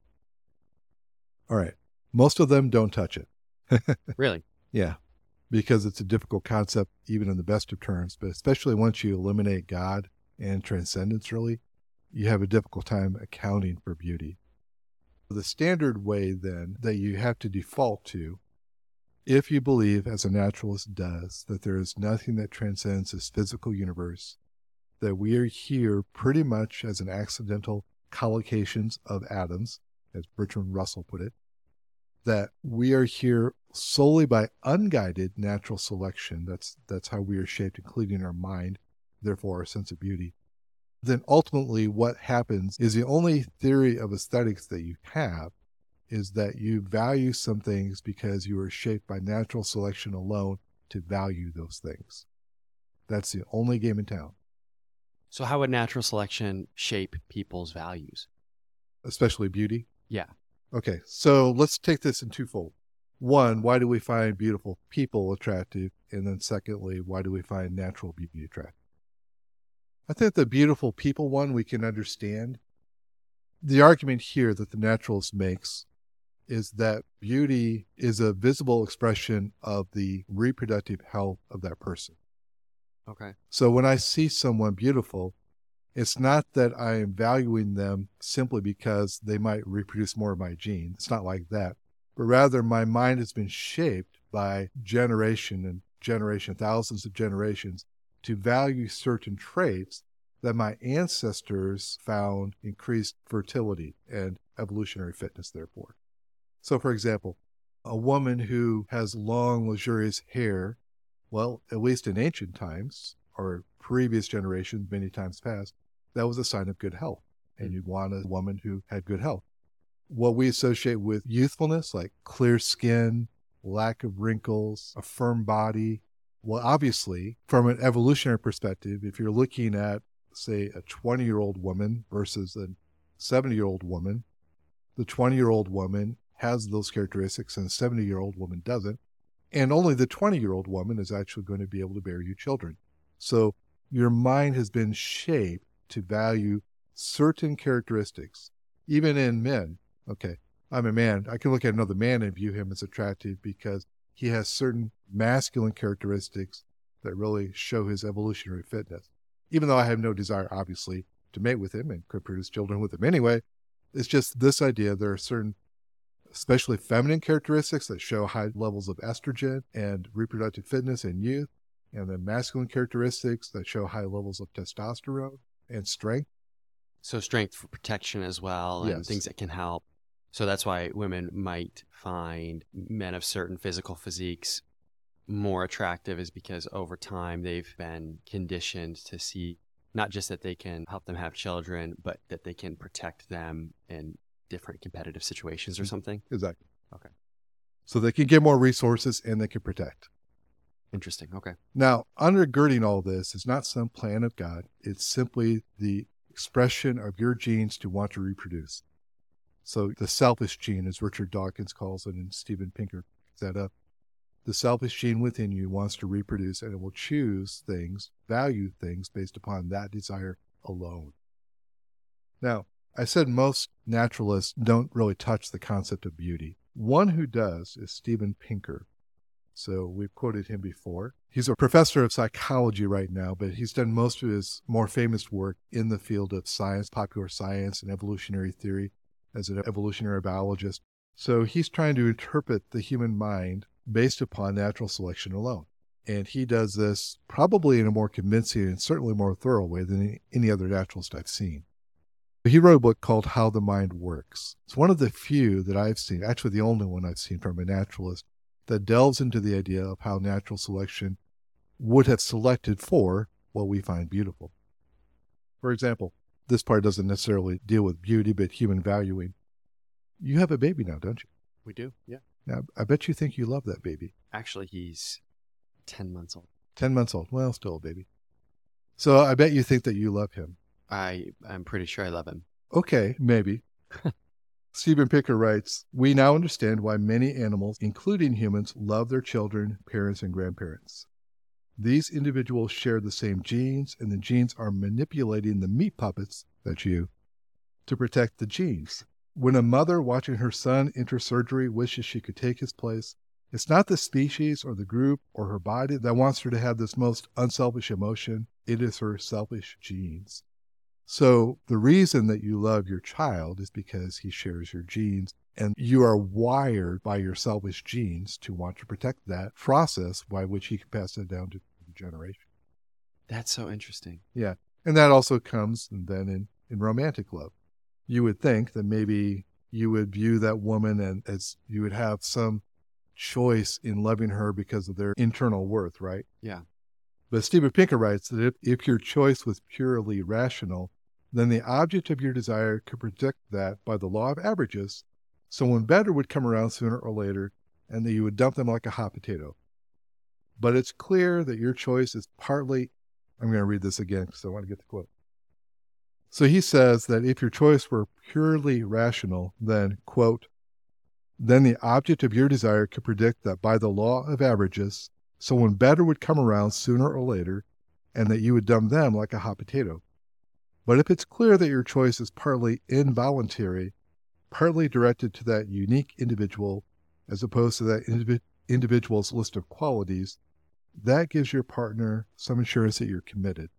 B: All right. Most of them don't touch it.
A: Really?
B: Yeah. Because it's a difficult concept, even in the best of terms, but especially once you eliminate God and transcendence, really, you have a difficult time accounting for beauty. The standard way, then, that you have to default to, if you believe, as a naturalist does, that there is nothing that transcends this physical universe, that we are here pretty much as an accidental collocations of atoms, as Bertrand Russell put it, that we are here solely by unguided natural selection. That's that's how we are shaped, including our mind, therefore our sense of beauty. Then ultimately what happens is the only theory of aesthetics that you have is that you value some things because you are shaped by natural selection alone to value those things. That's the only game in town,
A: So, how would natural selection shape people's values?
B: especially beauty.
A: Yeah.
B: Okay, so let's take this in twofold. One, why do we find beautiful people attractive? And then secondly, why do we find natural beauty attractive? I think the beautiful people one we can understand. The argument here that the naturalist makes is that beauty is a visible expression of the reproductive health of that person.
A: Okay.
B: So when I see someone beautiful, it's not that I am valuing them simply because they might reproduce more of my gene. It's not like that. But rather, my mind has been shaped by generation and generation, thousands of generations, to value certain traits that my ancestors found increased fertility and evolutionary fitness, therefore. So, for example, a woman who has long, luxurious hair, well, at least in ancient times or previous generations, many times past, that was a sign of good health. And hmm. you'd want a woman who had good health. What we associate with youthfulness, like clear skin, lack of wrinkles, a firm body, well, obviously, from an evolutionary perspective, if you're looking at, say, a 20 year old woman versus a 70 year old woman, the 20 year old woman has those characteristics and the 70 year old woman doesn't. And only the 20 year old woman is actually going to be able to bear you children. So your mind has been shaped to value certain characteristics, even in men. Okay, I'm a man. I can look at another man and view him as attractive because he has certain masculine characteristics that really show his evolutionary fitness. Even though I have no desire, obviously, to mate with him and could produce children with him anyway, it's just this idea there are certain, especially feminine characteristics that show high levels of estrogen and reproductive fitness in youth, and then masculine characteristics that show high levels of testosterone and strength.
A: So, strength for protection as well and
B: Yes.
A: things that can help. So, that's why women might find men of certain physical physiques more attractive, is because over time they've been conditioned to see not just that they can help them have children, but that they can protect them in different competitive situations or
B: Mhm.
A: something.
B: Exactly.
A: Okay.
B: So they can get more resources and they can protect.
A: Interesting. Okay.
B: Now, undergirding all this is not some plan of God. It's simply the expression of your genes to want to reproduce. So the selfish gene, as Richard Dawkins calls it, and Steven Pinker that up. The selfish gene within you wants to reproduce and it will choose things, value things based upon that desire alone. Now, I said most naturalists don't really touch the concept of beauty. One who does is Steven Pinker. So we've quoted him before. He's a professor of psychology right now, but he's done most of his more famous work in the field of science, popular science, and evolutionary theory as an evolutionary biologist. So he's trying to interpret the human mind based upon natural selection alone. And he does this probably in a more convincing and certainly more thorough way than any other naturalist I've seen. He wrote a book called How the Mind Works. It's one of the few that I've seen, actually the only one I've seen from a naturalist, that delves into the idea of how natural selection would have selected for what we find beautiful. For example, this part doesn't necessarily deal with beauty, but human valuing. You have a baby now, don't you?
A: We do. Yeah.
B: Now, I bet you think you love that baby.
A: Actually, he's 10 months old.
B: 10 months old. Well, still a baby. So I bet you think that you love him.
A: I, I'm pretty sure I love him.
B: Okay, maybe. Steven Pinker writes We now understand why many animals, including humans, love their children, parents, and grandparents. These individuals share the same genes, and the genes are manipulating the meat puppets, that's you, to protect the genes. When a mother watching her son enter surgery wishes she could take his place, it's not the species or the group or her body that wants her to have this most unselfish emotion. It is her selfish genes. So the reason that you love your child is because he shares your genes and you are wired by your selfish genes to want to protect that process by which he can pass it down to the generation.
A: That's so interesting.
B: Yeah. And that also comes then in, in romantic love. You would think that maybe you would view that woman and as you would have some choice in loving her because of their internal worth, right?
A: Yeah.
B: But Steven Pinker writes that if, if your choice was purely rational, then the object of your desire could predict that by the law of averages, someone better would come around sooner or later and that you would dump them like a hot potato. But it's clear that your choice is partly, I'm going to read this again because I want to get the quote. So he says that if your choice were purely rational, then, quote, then the object of your desire could predict that by the law of averages, someone better would come around sooner or later and that you would dump them like a hot potato. But if it's clear that your choice is partly involuntary, partly directed to that unique individual as opposed to that indiv- individual's list of qualities, that gives your partner some assurance that you're committed.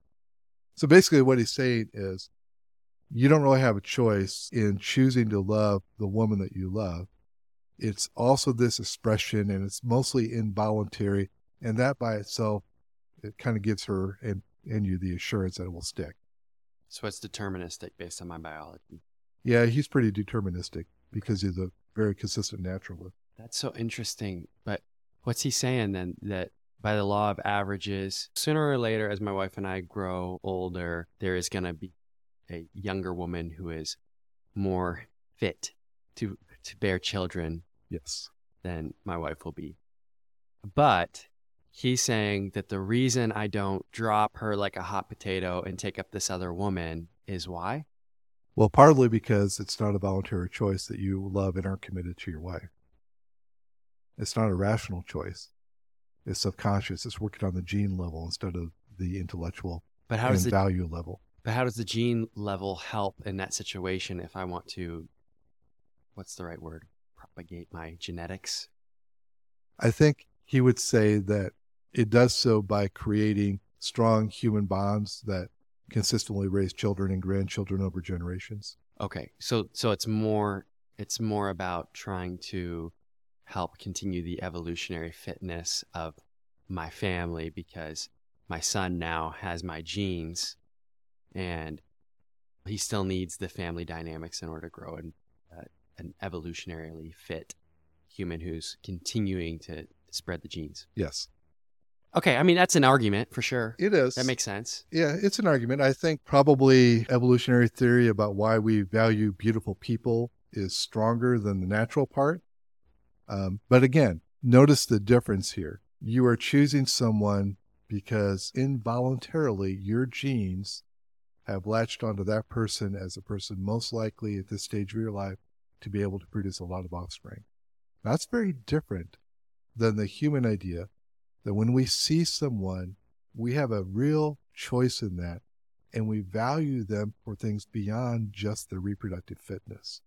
B: So basically, what he's saying is you don't really have a choice in choosing to love the woman that you love. It's also this expression, and it's mostly involuntary. And that by itself, it kind of gives her and, and you the assurance that it will stick.
A: So it's deterministic based on my biology.
B: Yeah, he's pretty deterministic because he's a very consistent naturalist.
A: That's so interesting. But what's he saying then? That by the law of averages, sooner or later, as my wife and I grow older, there is going to be a younger woman who is more fit to to bear children
B: Yes.
A: than my wife will be. But he's saying that the reason I don't drop her like a hot potato and take up this other woman is why?
B: Well, partly because it's not a voluntary choice that you love and are committed to your wife. It's not a rational choice. It's subconscious. It's working on the gene level instead of the intellectual
A: But how
B: and
A: does the
B: value level.
A: but how does the gene level help in that situation if I want to what's the right word? Propagate my genetics?
B: I think he would say that it does so by creating strong human bonds that consistently raise children and grandchildren over generations.
A: Okay. So so it's more it's more about trying to help continue the evolutionary fitness of my family because my son now has my genes and he still needs the family dynamics in order to grow an, uh, an evolutionarily fit human who's continuing to spread the genes.
B: Yes,
A: Okay, I mean that's an argument for sure.
B: it is.
A: That makes sense.
B: Yeah, it's an argument. I think probably evolutionary theory about why we value beautiful people is stronger than the natural part. Um, but again, notice the difference here. You are choosing someone because involuntarily your genes have latched onto that person as a person most likely at this stage of your life to be able to produce a lot of offspring. That's very different than the human idea that when we see someone, we have a real choice in that and we value them for things beyond just their reproductive fitness.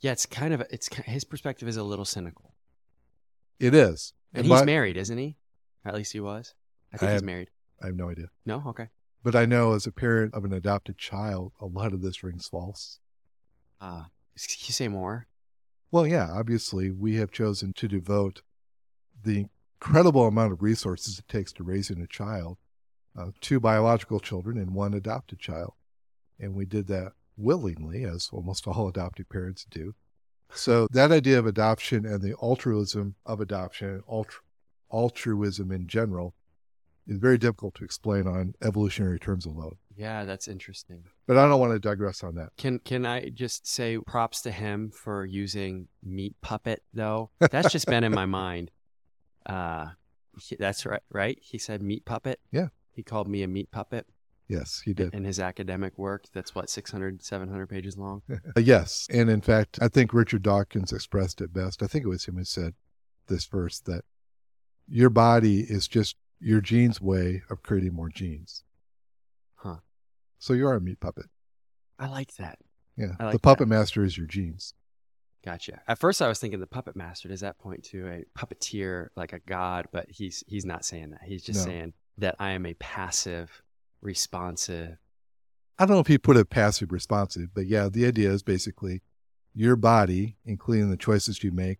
A: Yeah, it's kind of it's his perspective is a little cynical.
B: It is.
A: And
B: my-
A: he's married, isn't he? At least he was. I think
B: I
A: he's
B: have-
A: married.
B: I have no idea.
A: No? Okay.
B: But I know as a parent of an adopted child, a lot of this rings false.
A: Uh, can you say more?
B: Well, yeah, obviously, we have chosen to devote the incredible amount of resources it takes to raising a child, uh, two biological children and one adopted child. And we did that willingly, as almost all adopted parents do. So, that idea of adoption and the altruism of adoption, altru- altruism in general, is very difficult to explain on evolutionary terms alone.
A: Yeah, that's interesting.
B: But I don't want to digress on that.
A: Can can I just say props to him for using meat puppet though? That's just been in my mind. Uh, he- that's right, right? He said meat puppet.
B: Yeah.
A: He called me a meat puppet
B: Yes, he did.
A: in his academic work. That's what 600, 700 pages long.
B: Uh, yes. And in fact, I think Richard Dawkins expressed it best. I think it was him who said this verse that your body is just your gene's way of creating more genes.
A: Huh.
B: So you are a meat puppet.
A: I like that.
B: Yeah.
A: Like
B: the
A: that.
B: puppet master is your genes.
A: Gotcha. At first, I was thinking the puppet master. Does that point to a puppeteer, like a god? But he's he's not saying that. He's just
B: No.
A: saying that I am a passive, responsive.
B: I don't know if he put it passive responsive, but yeah, the idea is basically your body, including the choices you make,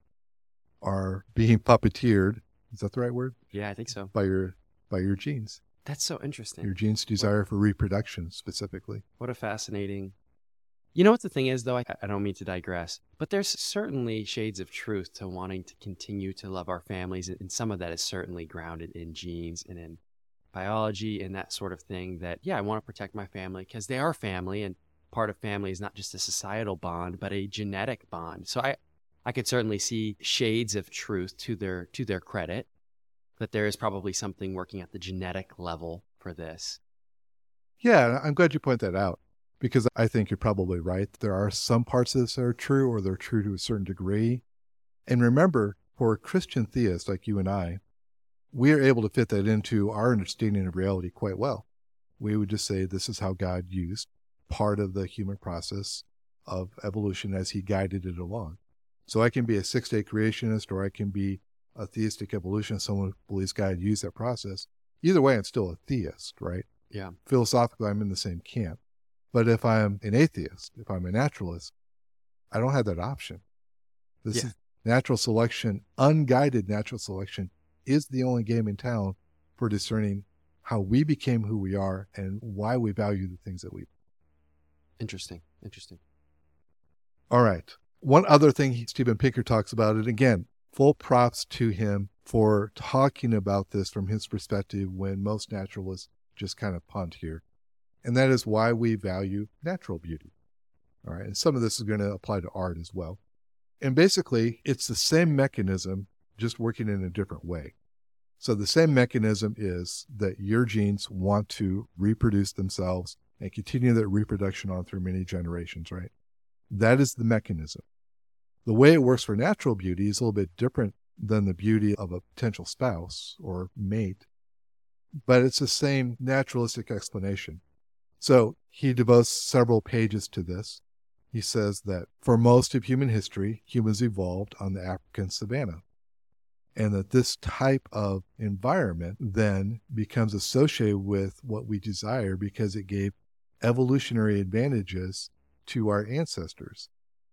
B: are being puppeteered. Is that the right word?
A: Yeah, I think so.
B: By your by your genes.
A: That's so interesting.
B: Your genes' desire for reproduction specifically.
A: What a fascinating. You know what the thing is, though? I, I don't mean to digress, but there's certainly shades of truth to wanting to continue to love our families. And some of that is certainly grounded in genes and in biology and that sort of thing. That, yeah, I want to protect my family because they are family. And part of family is not just a societal bond, but a genetic bond. So I, I could certainly see shades of truth to their to their credit that there is probably something working at the genetic level for this.
B: Yeah, I'm glad you point that out because I think you're probably right. There are some parts of this that are true or they're true to a certain degree. And remember, for a Christian theists like you and I, we are able to fit that into our understanding of reality quite well. We would just say this is how God used part of the human process of evolution as he guided it along. So I can be a six day creationist or I can be a theistic evolutionist, someone who believes God used that process. Either way, I'm still a theist, right?
A: Yeah.
B: Philosophically, I'm in the same camp. But if I'm an atheist, if I'm a naturalist, I don't have that option. This
A: Yeah.
B: is natural selection, unguided natural selection is the only game in town for discerning how we became who we are and why we value the things that we.
A: Interesting. Interesting.
B: All right. One other thing he- Steven Pinker talks about, and again, full props to him for talking about this from his perspective when most naturalists just kind of punt here. And that is why we value natural beauty. All right. And some of this is going to apply to art as well. And basically, it's the same mechanism, just working in a different way. So the same mechanism is that your genes want to reproduce themselves and continue that reproduction on through many generations, right? That is the mechanism. The way it works for natural beauty is a little bit different than the beauty of a potential spouse or mate, but it's the same naturalistic explanation. So he devotes several pages to this. He says that for most of human history, humans evolved on the African savanna. And that this type of environment then becomes associated with what we desire because it gave evolutionary advantages to our ancestors.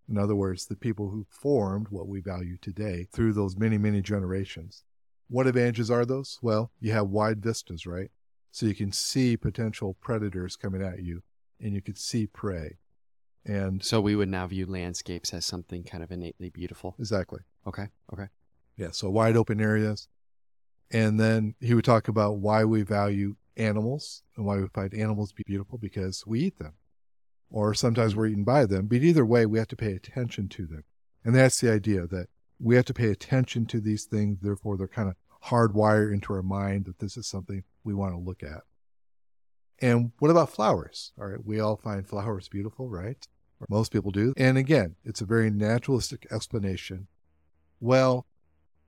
B: In other words, the people who formed what we value today through those many, many generations. What advantages are those? Well, you have wide vistas, right? So you can see potential predators coming at you and you can see prey. And
A: So we would now view landscapes as something kind of innately beautiful.
B: exactly.
A: Okay. Okay.
B: Yeah, so wide open areas. And then he would talk about why we value animals and why we find animals be beautiful because we eat them. Or sometimes we're eaten by them. But either way, we have to pay attention to them. And that's the idea that we have to pay attention to these things. Therefore, they're kind of hardwired into our mind that this is something we want to look at. And what about flowers? All right, we all find flowers beautiful, right? Most people do. And again, it's a very naturalistic explanation. Well,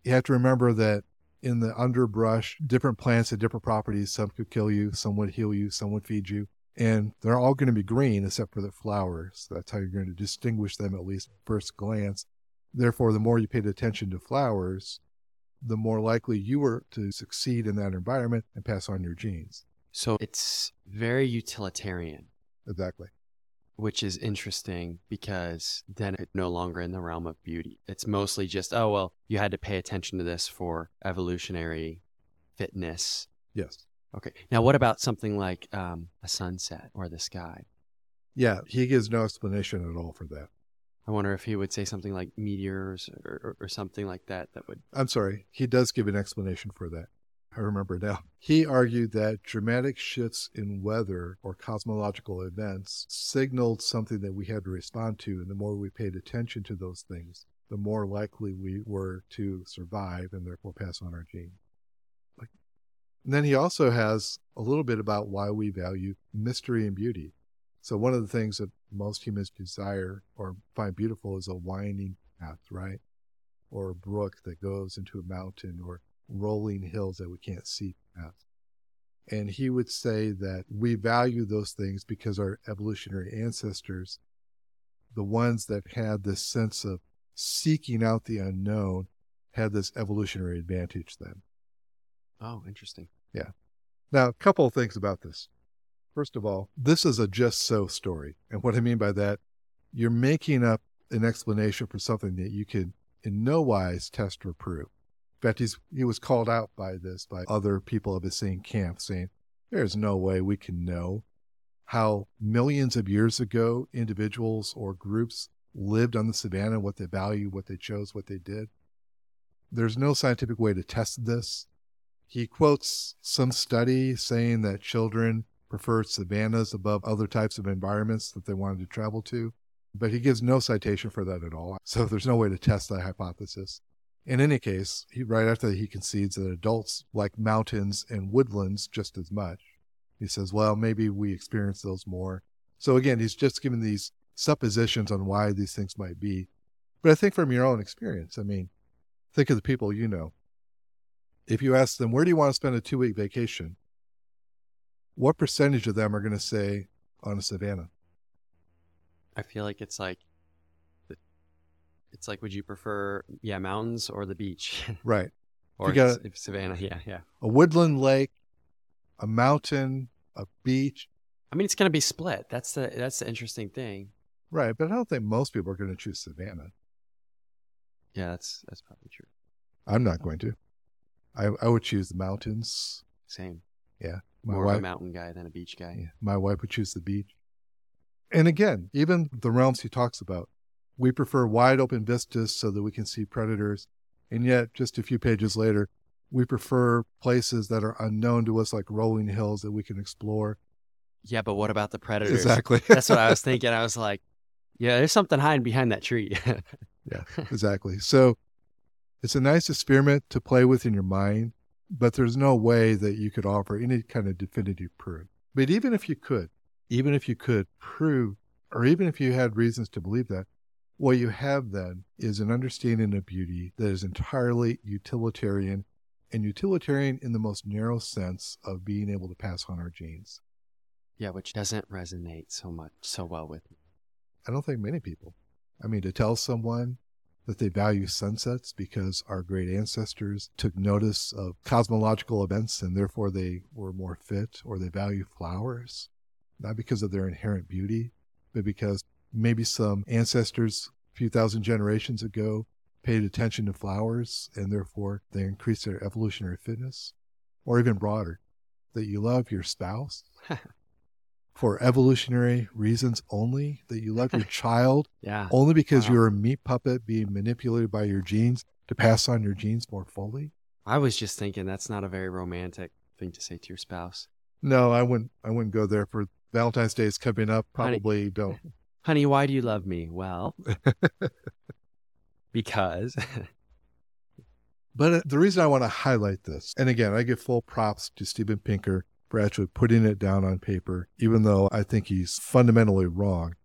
B: you have to remember that in the underbrush, different plants have different properties. Some could kill you, some would heal you, some would feed you. And they're all going to be green except for the flowers. That's how you're going to distinguish them at least at first glance. Therefore, the more you paid attention to flowers, the more likely you were to succeed in that environment and pass on your genes.
A: So it's very utilitarian,
B: Exactly.
A: which is interesting because then it's no longer in the realm of beauty. It's mostly just, oh, well, you had to pay attention to this for evolutionary fitness.
B: Yes.
A: Okay. Now, what about something like um, a sunset or the sky?
B: Yeah, he gives no explanation at all for that.
A: I wonder if he would say something like meteors or, or, or something like that that would.
B: I'm sorry, he does give an explanation for that. I remember now. He argued that dramatic shifts in weather or cosmological events signaled something that we had to respond to. And the more we paid attention to those things, the more likely we were to survive and therefore pass on our gene. Like, and then he also has a little bit about why we value mystery and beauty. So one of the things that most humans desire or find beautiful is a winding path, right? Or a brook that goes into a mountain or rolling hills that we can't see past. And he would say that we value those things because our evolutionary ancestors the ones that had this sense of seeking out the unknown had this evolutionary advantage then.
A: Oh, interesting. Yeah.
B: Now, a couple of things about this. First of all, this is a just so story. And what I mean by that, you're making up an explanation for something that you can in no wise test or prove. In fact, he's, he was called out by this by other people of his same camp saying, there's no way we can know how millions of years ago individuals or groups lived on the savannah, what they valued, what they chose, what they did. There's no scientific way to test this. He quotes some study saying that children prefer savannas above other types of environments that they wanted to travel to, but he gives no citation for that at all. So there's no way to test that hypothesis. In any case, he, right after he concedes that adults like mountains and woodlands just as much, he says, well, maybe we experience those more. So again, he's just giving these suppositions on why these things might be. But I think from your own experience, I mean, think of the people you know if you ask them, where do you want to spend a two week vacation? What percentage of them are going to say on a savannah?
A: I feel like it's like, it's like, would you prefer, yeah, mountains or the beach?
B: Right.
A: or
B: You
A: Savannah? Yeah, yeah.
B: A woodland lake, a mountain, a beach.
A: I mean, it's going to be split. That's the that's the interesting thing.
B: Right. But I don't think most people are going to choose savannah.
A: Yeah, that's that's probably true.
B: I'm not going to. I, I would choose the mountains.
A: Same.
B: My
A: More of a mountain guy than a beach guy.
B: Yeah, my wife would choose the beach. And again, even the realms he talks about, we prefer wide open vistas so that we can see predators. And yet, just a few pages later, we prefer places that are unknown to us, like rolling hills that we can explore.
A: Yeah, but what about the predators?
B: Exactly.
A: That's what I was thinking. I was like, yeah, there's something hiding behind that tree.
B: Yeah, exactly. So it's a nice experiment to play with in your mind, but there's no way that you could offer any kind of definitive proof. But even if you could, even if you could prove, or even if you had reasons to believe that, what you have then is an understanding of beauty that is entirely utilitarian and utilitarian in the most narrow sense of being able to pass on our genes.
A: yeah, which doesn't resonate so much so well with me.
B: I don't think many people. I mean, to tell someone that they value sunsets because our great ancestors took notice of cosmological events and therefore they were more fit, or they value flowers, not because of their inherent beauty, but because maybe some ancestors a few thousand generations ago paid attention to flowers and therefore they increased their evolutionary fitness, or even broader, that you love your spouse for evolutionary reasons only, that you love your child
A: Yeah.
B: only because
A: Wow.
B: you're a meat puppet being manipulated by your genes to pass on your genes more fully?
A: I was just thinking that's not a very romantic thing to say to your spouse.
B: No, I wouldn't I wouldn't go there for Valentine's Day is coming up.
A: Honey-
B: Probably don't.
A: Honey, why do you love me? Well, because
B: But uh, the reason I want to highlight this, and again, I give full props to Steven Pinker for actually putting it down on paper, even though I think he's fundamentally wrong.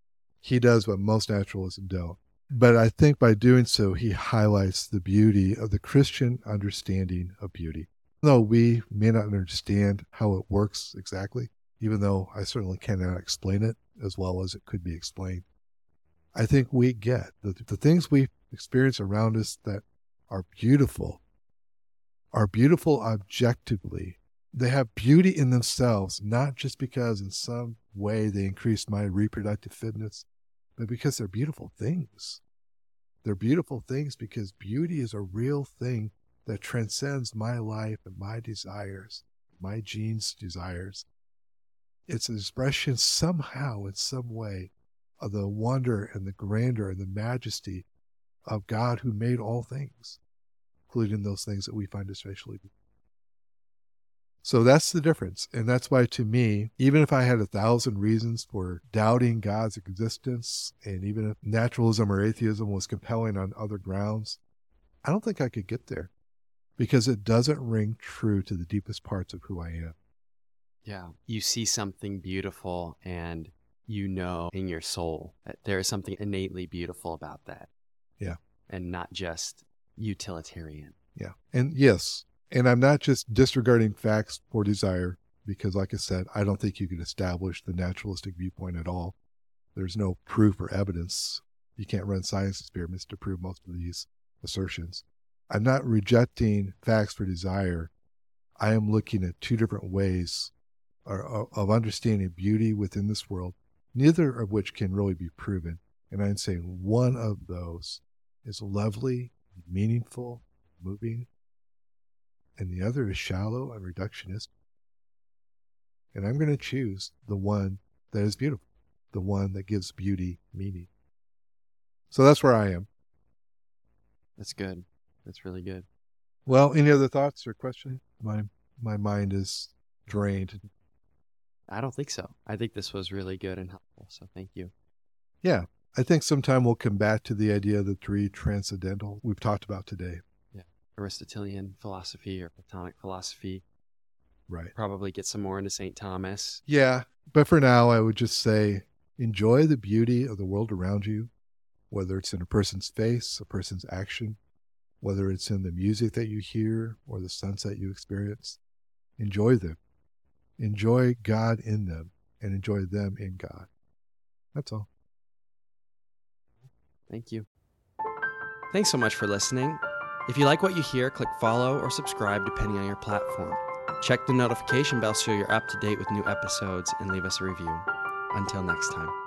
B: He does what most naturalists don't. But I think by doing so, he highlights the beauty of the Christian understanding of beauty. Though we may not understand how it works exactly, even though I certainly cannot explain it as well as it could be explained, I think we get that the things we experience around us that are beautiful are beautiful objectively. They have beauty in themselves, not just because in some way they increase my reproductive fitness, but because they're beautiful things. They're beautiful things because beauty is a real thing that transcends my life and my desires, my genes' desires. It's an expression somehow, in some way, of the wonder and the grandeur and the majesty of God who made all things, including those things that we find especially beautiful. So that's the difference. And that's why, to me, even if I had a thousand reasons for doubting God's existence, and even if naturalism or atheism was compelling on other grounds, I don't think I could get there because it doesn't ring true to the deepest parts of who I am.
A: yeah, you see something beautiful and you know in your soul that there is something innately beautiful about that.
B: Yeah.
A: And not just utilitarian.
B: Yeah. And yes, and I'm not just disregarding facts for desire, because, like I said, I don't think you can establish the naturalistic viewpoint at all. there's no proof or evidence. You can't run science experiments to prove most of these assertions. I'm not rejecting facts for desire. I am looking at two different ways of understanding beauty within this world, neither of which can really be proven. And I'm saying one of those is lovely, meaningful, moving, and the other is shallow and reductionist. And I'm going to choose the one that is beautiful, the one that gives beauty meaning. So that's where I am.
A: That's good. That's really good.
B: Well, any other thoughts or questions? My my mind is drained.
A: I don't think so. I think this was really good and helpful. So thank you.
B: Yeah. I think sometime we'll come back to the idea of the three transcendental we've talked about today.
A: Aristotelian philosophy or Platonic philosophy.
B: Right.
A: Probably get some more into St. Thomas.
B: Yeah. But for now, I would just say enjoy the beauty of the world around you, whether it's in a person's face, a person's action, whether it's in the music that you hear or the sunset you experience. Enjoy them. Enjoy God in them and enjoy them in God. That's all.
A: Thank you. Thanks so much for listening. If you like what you hear, click follow or subscribe depending on your platform. Check the notification bell so you're up to date with new episodes and leave us a review. Until next time.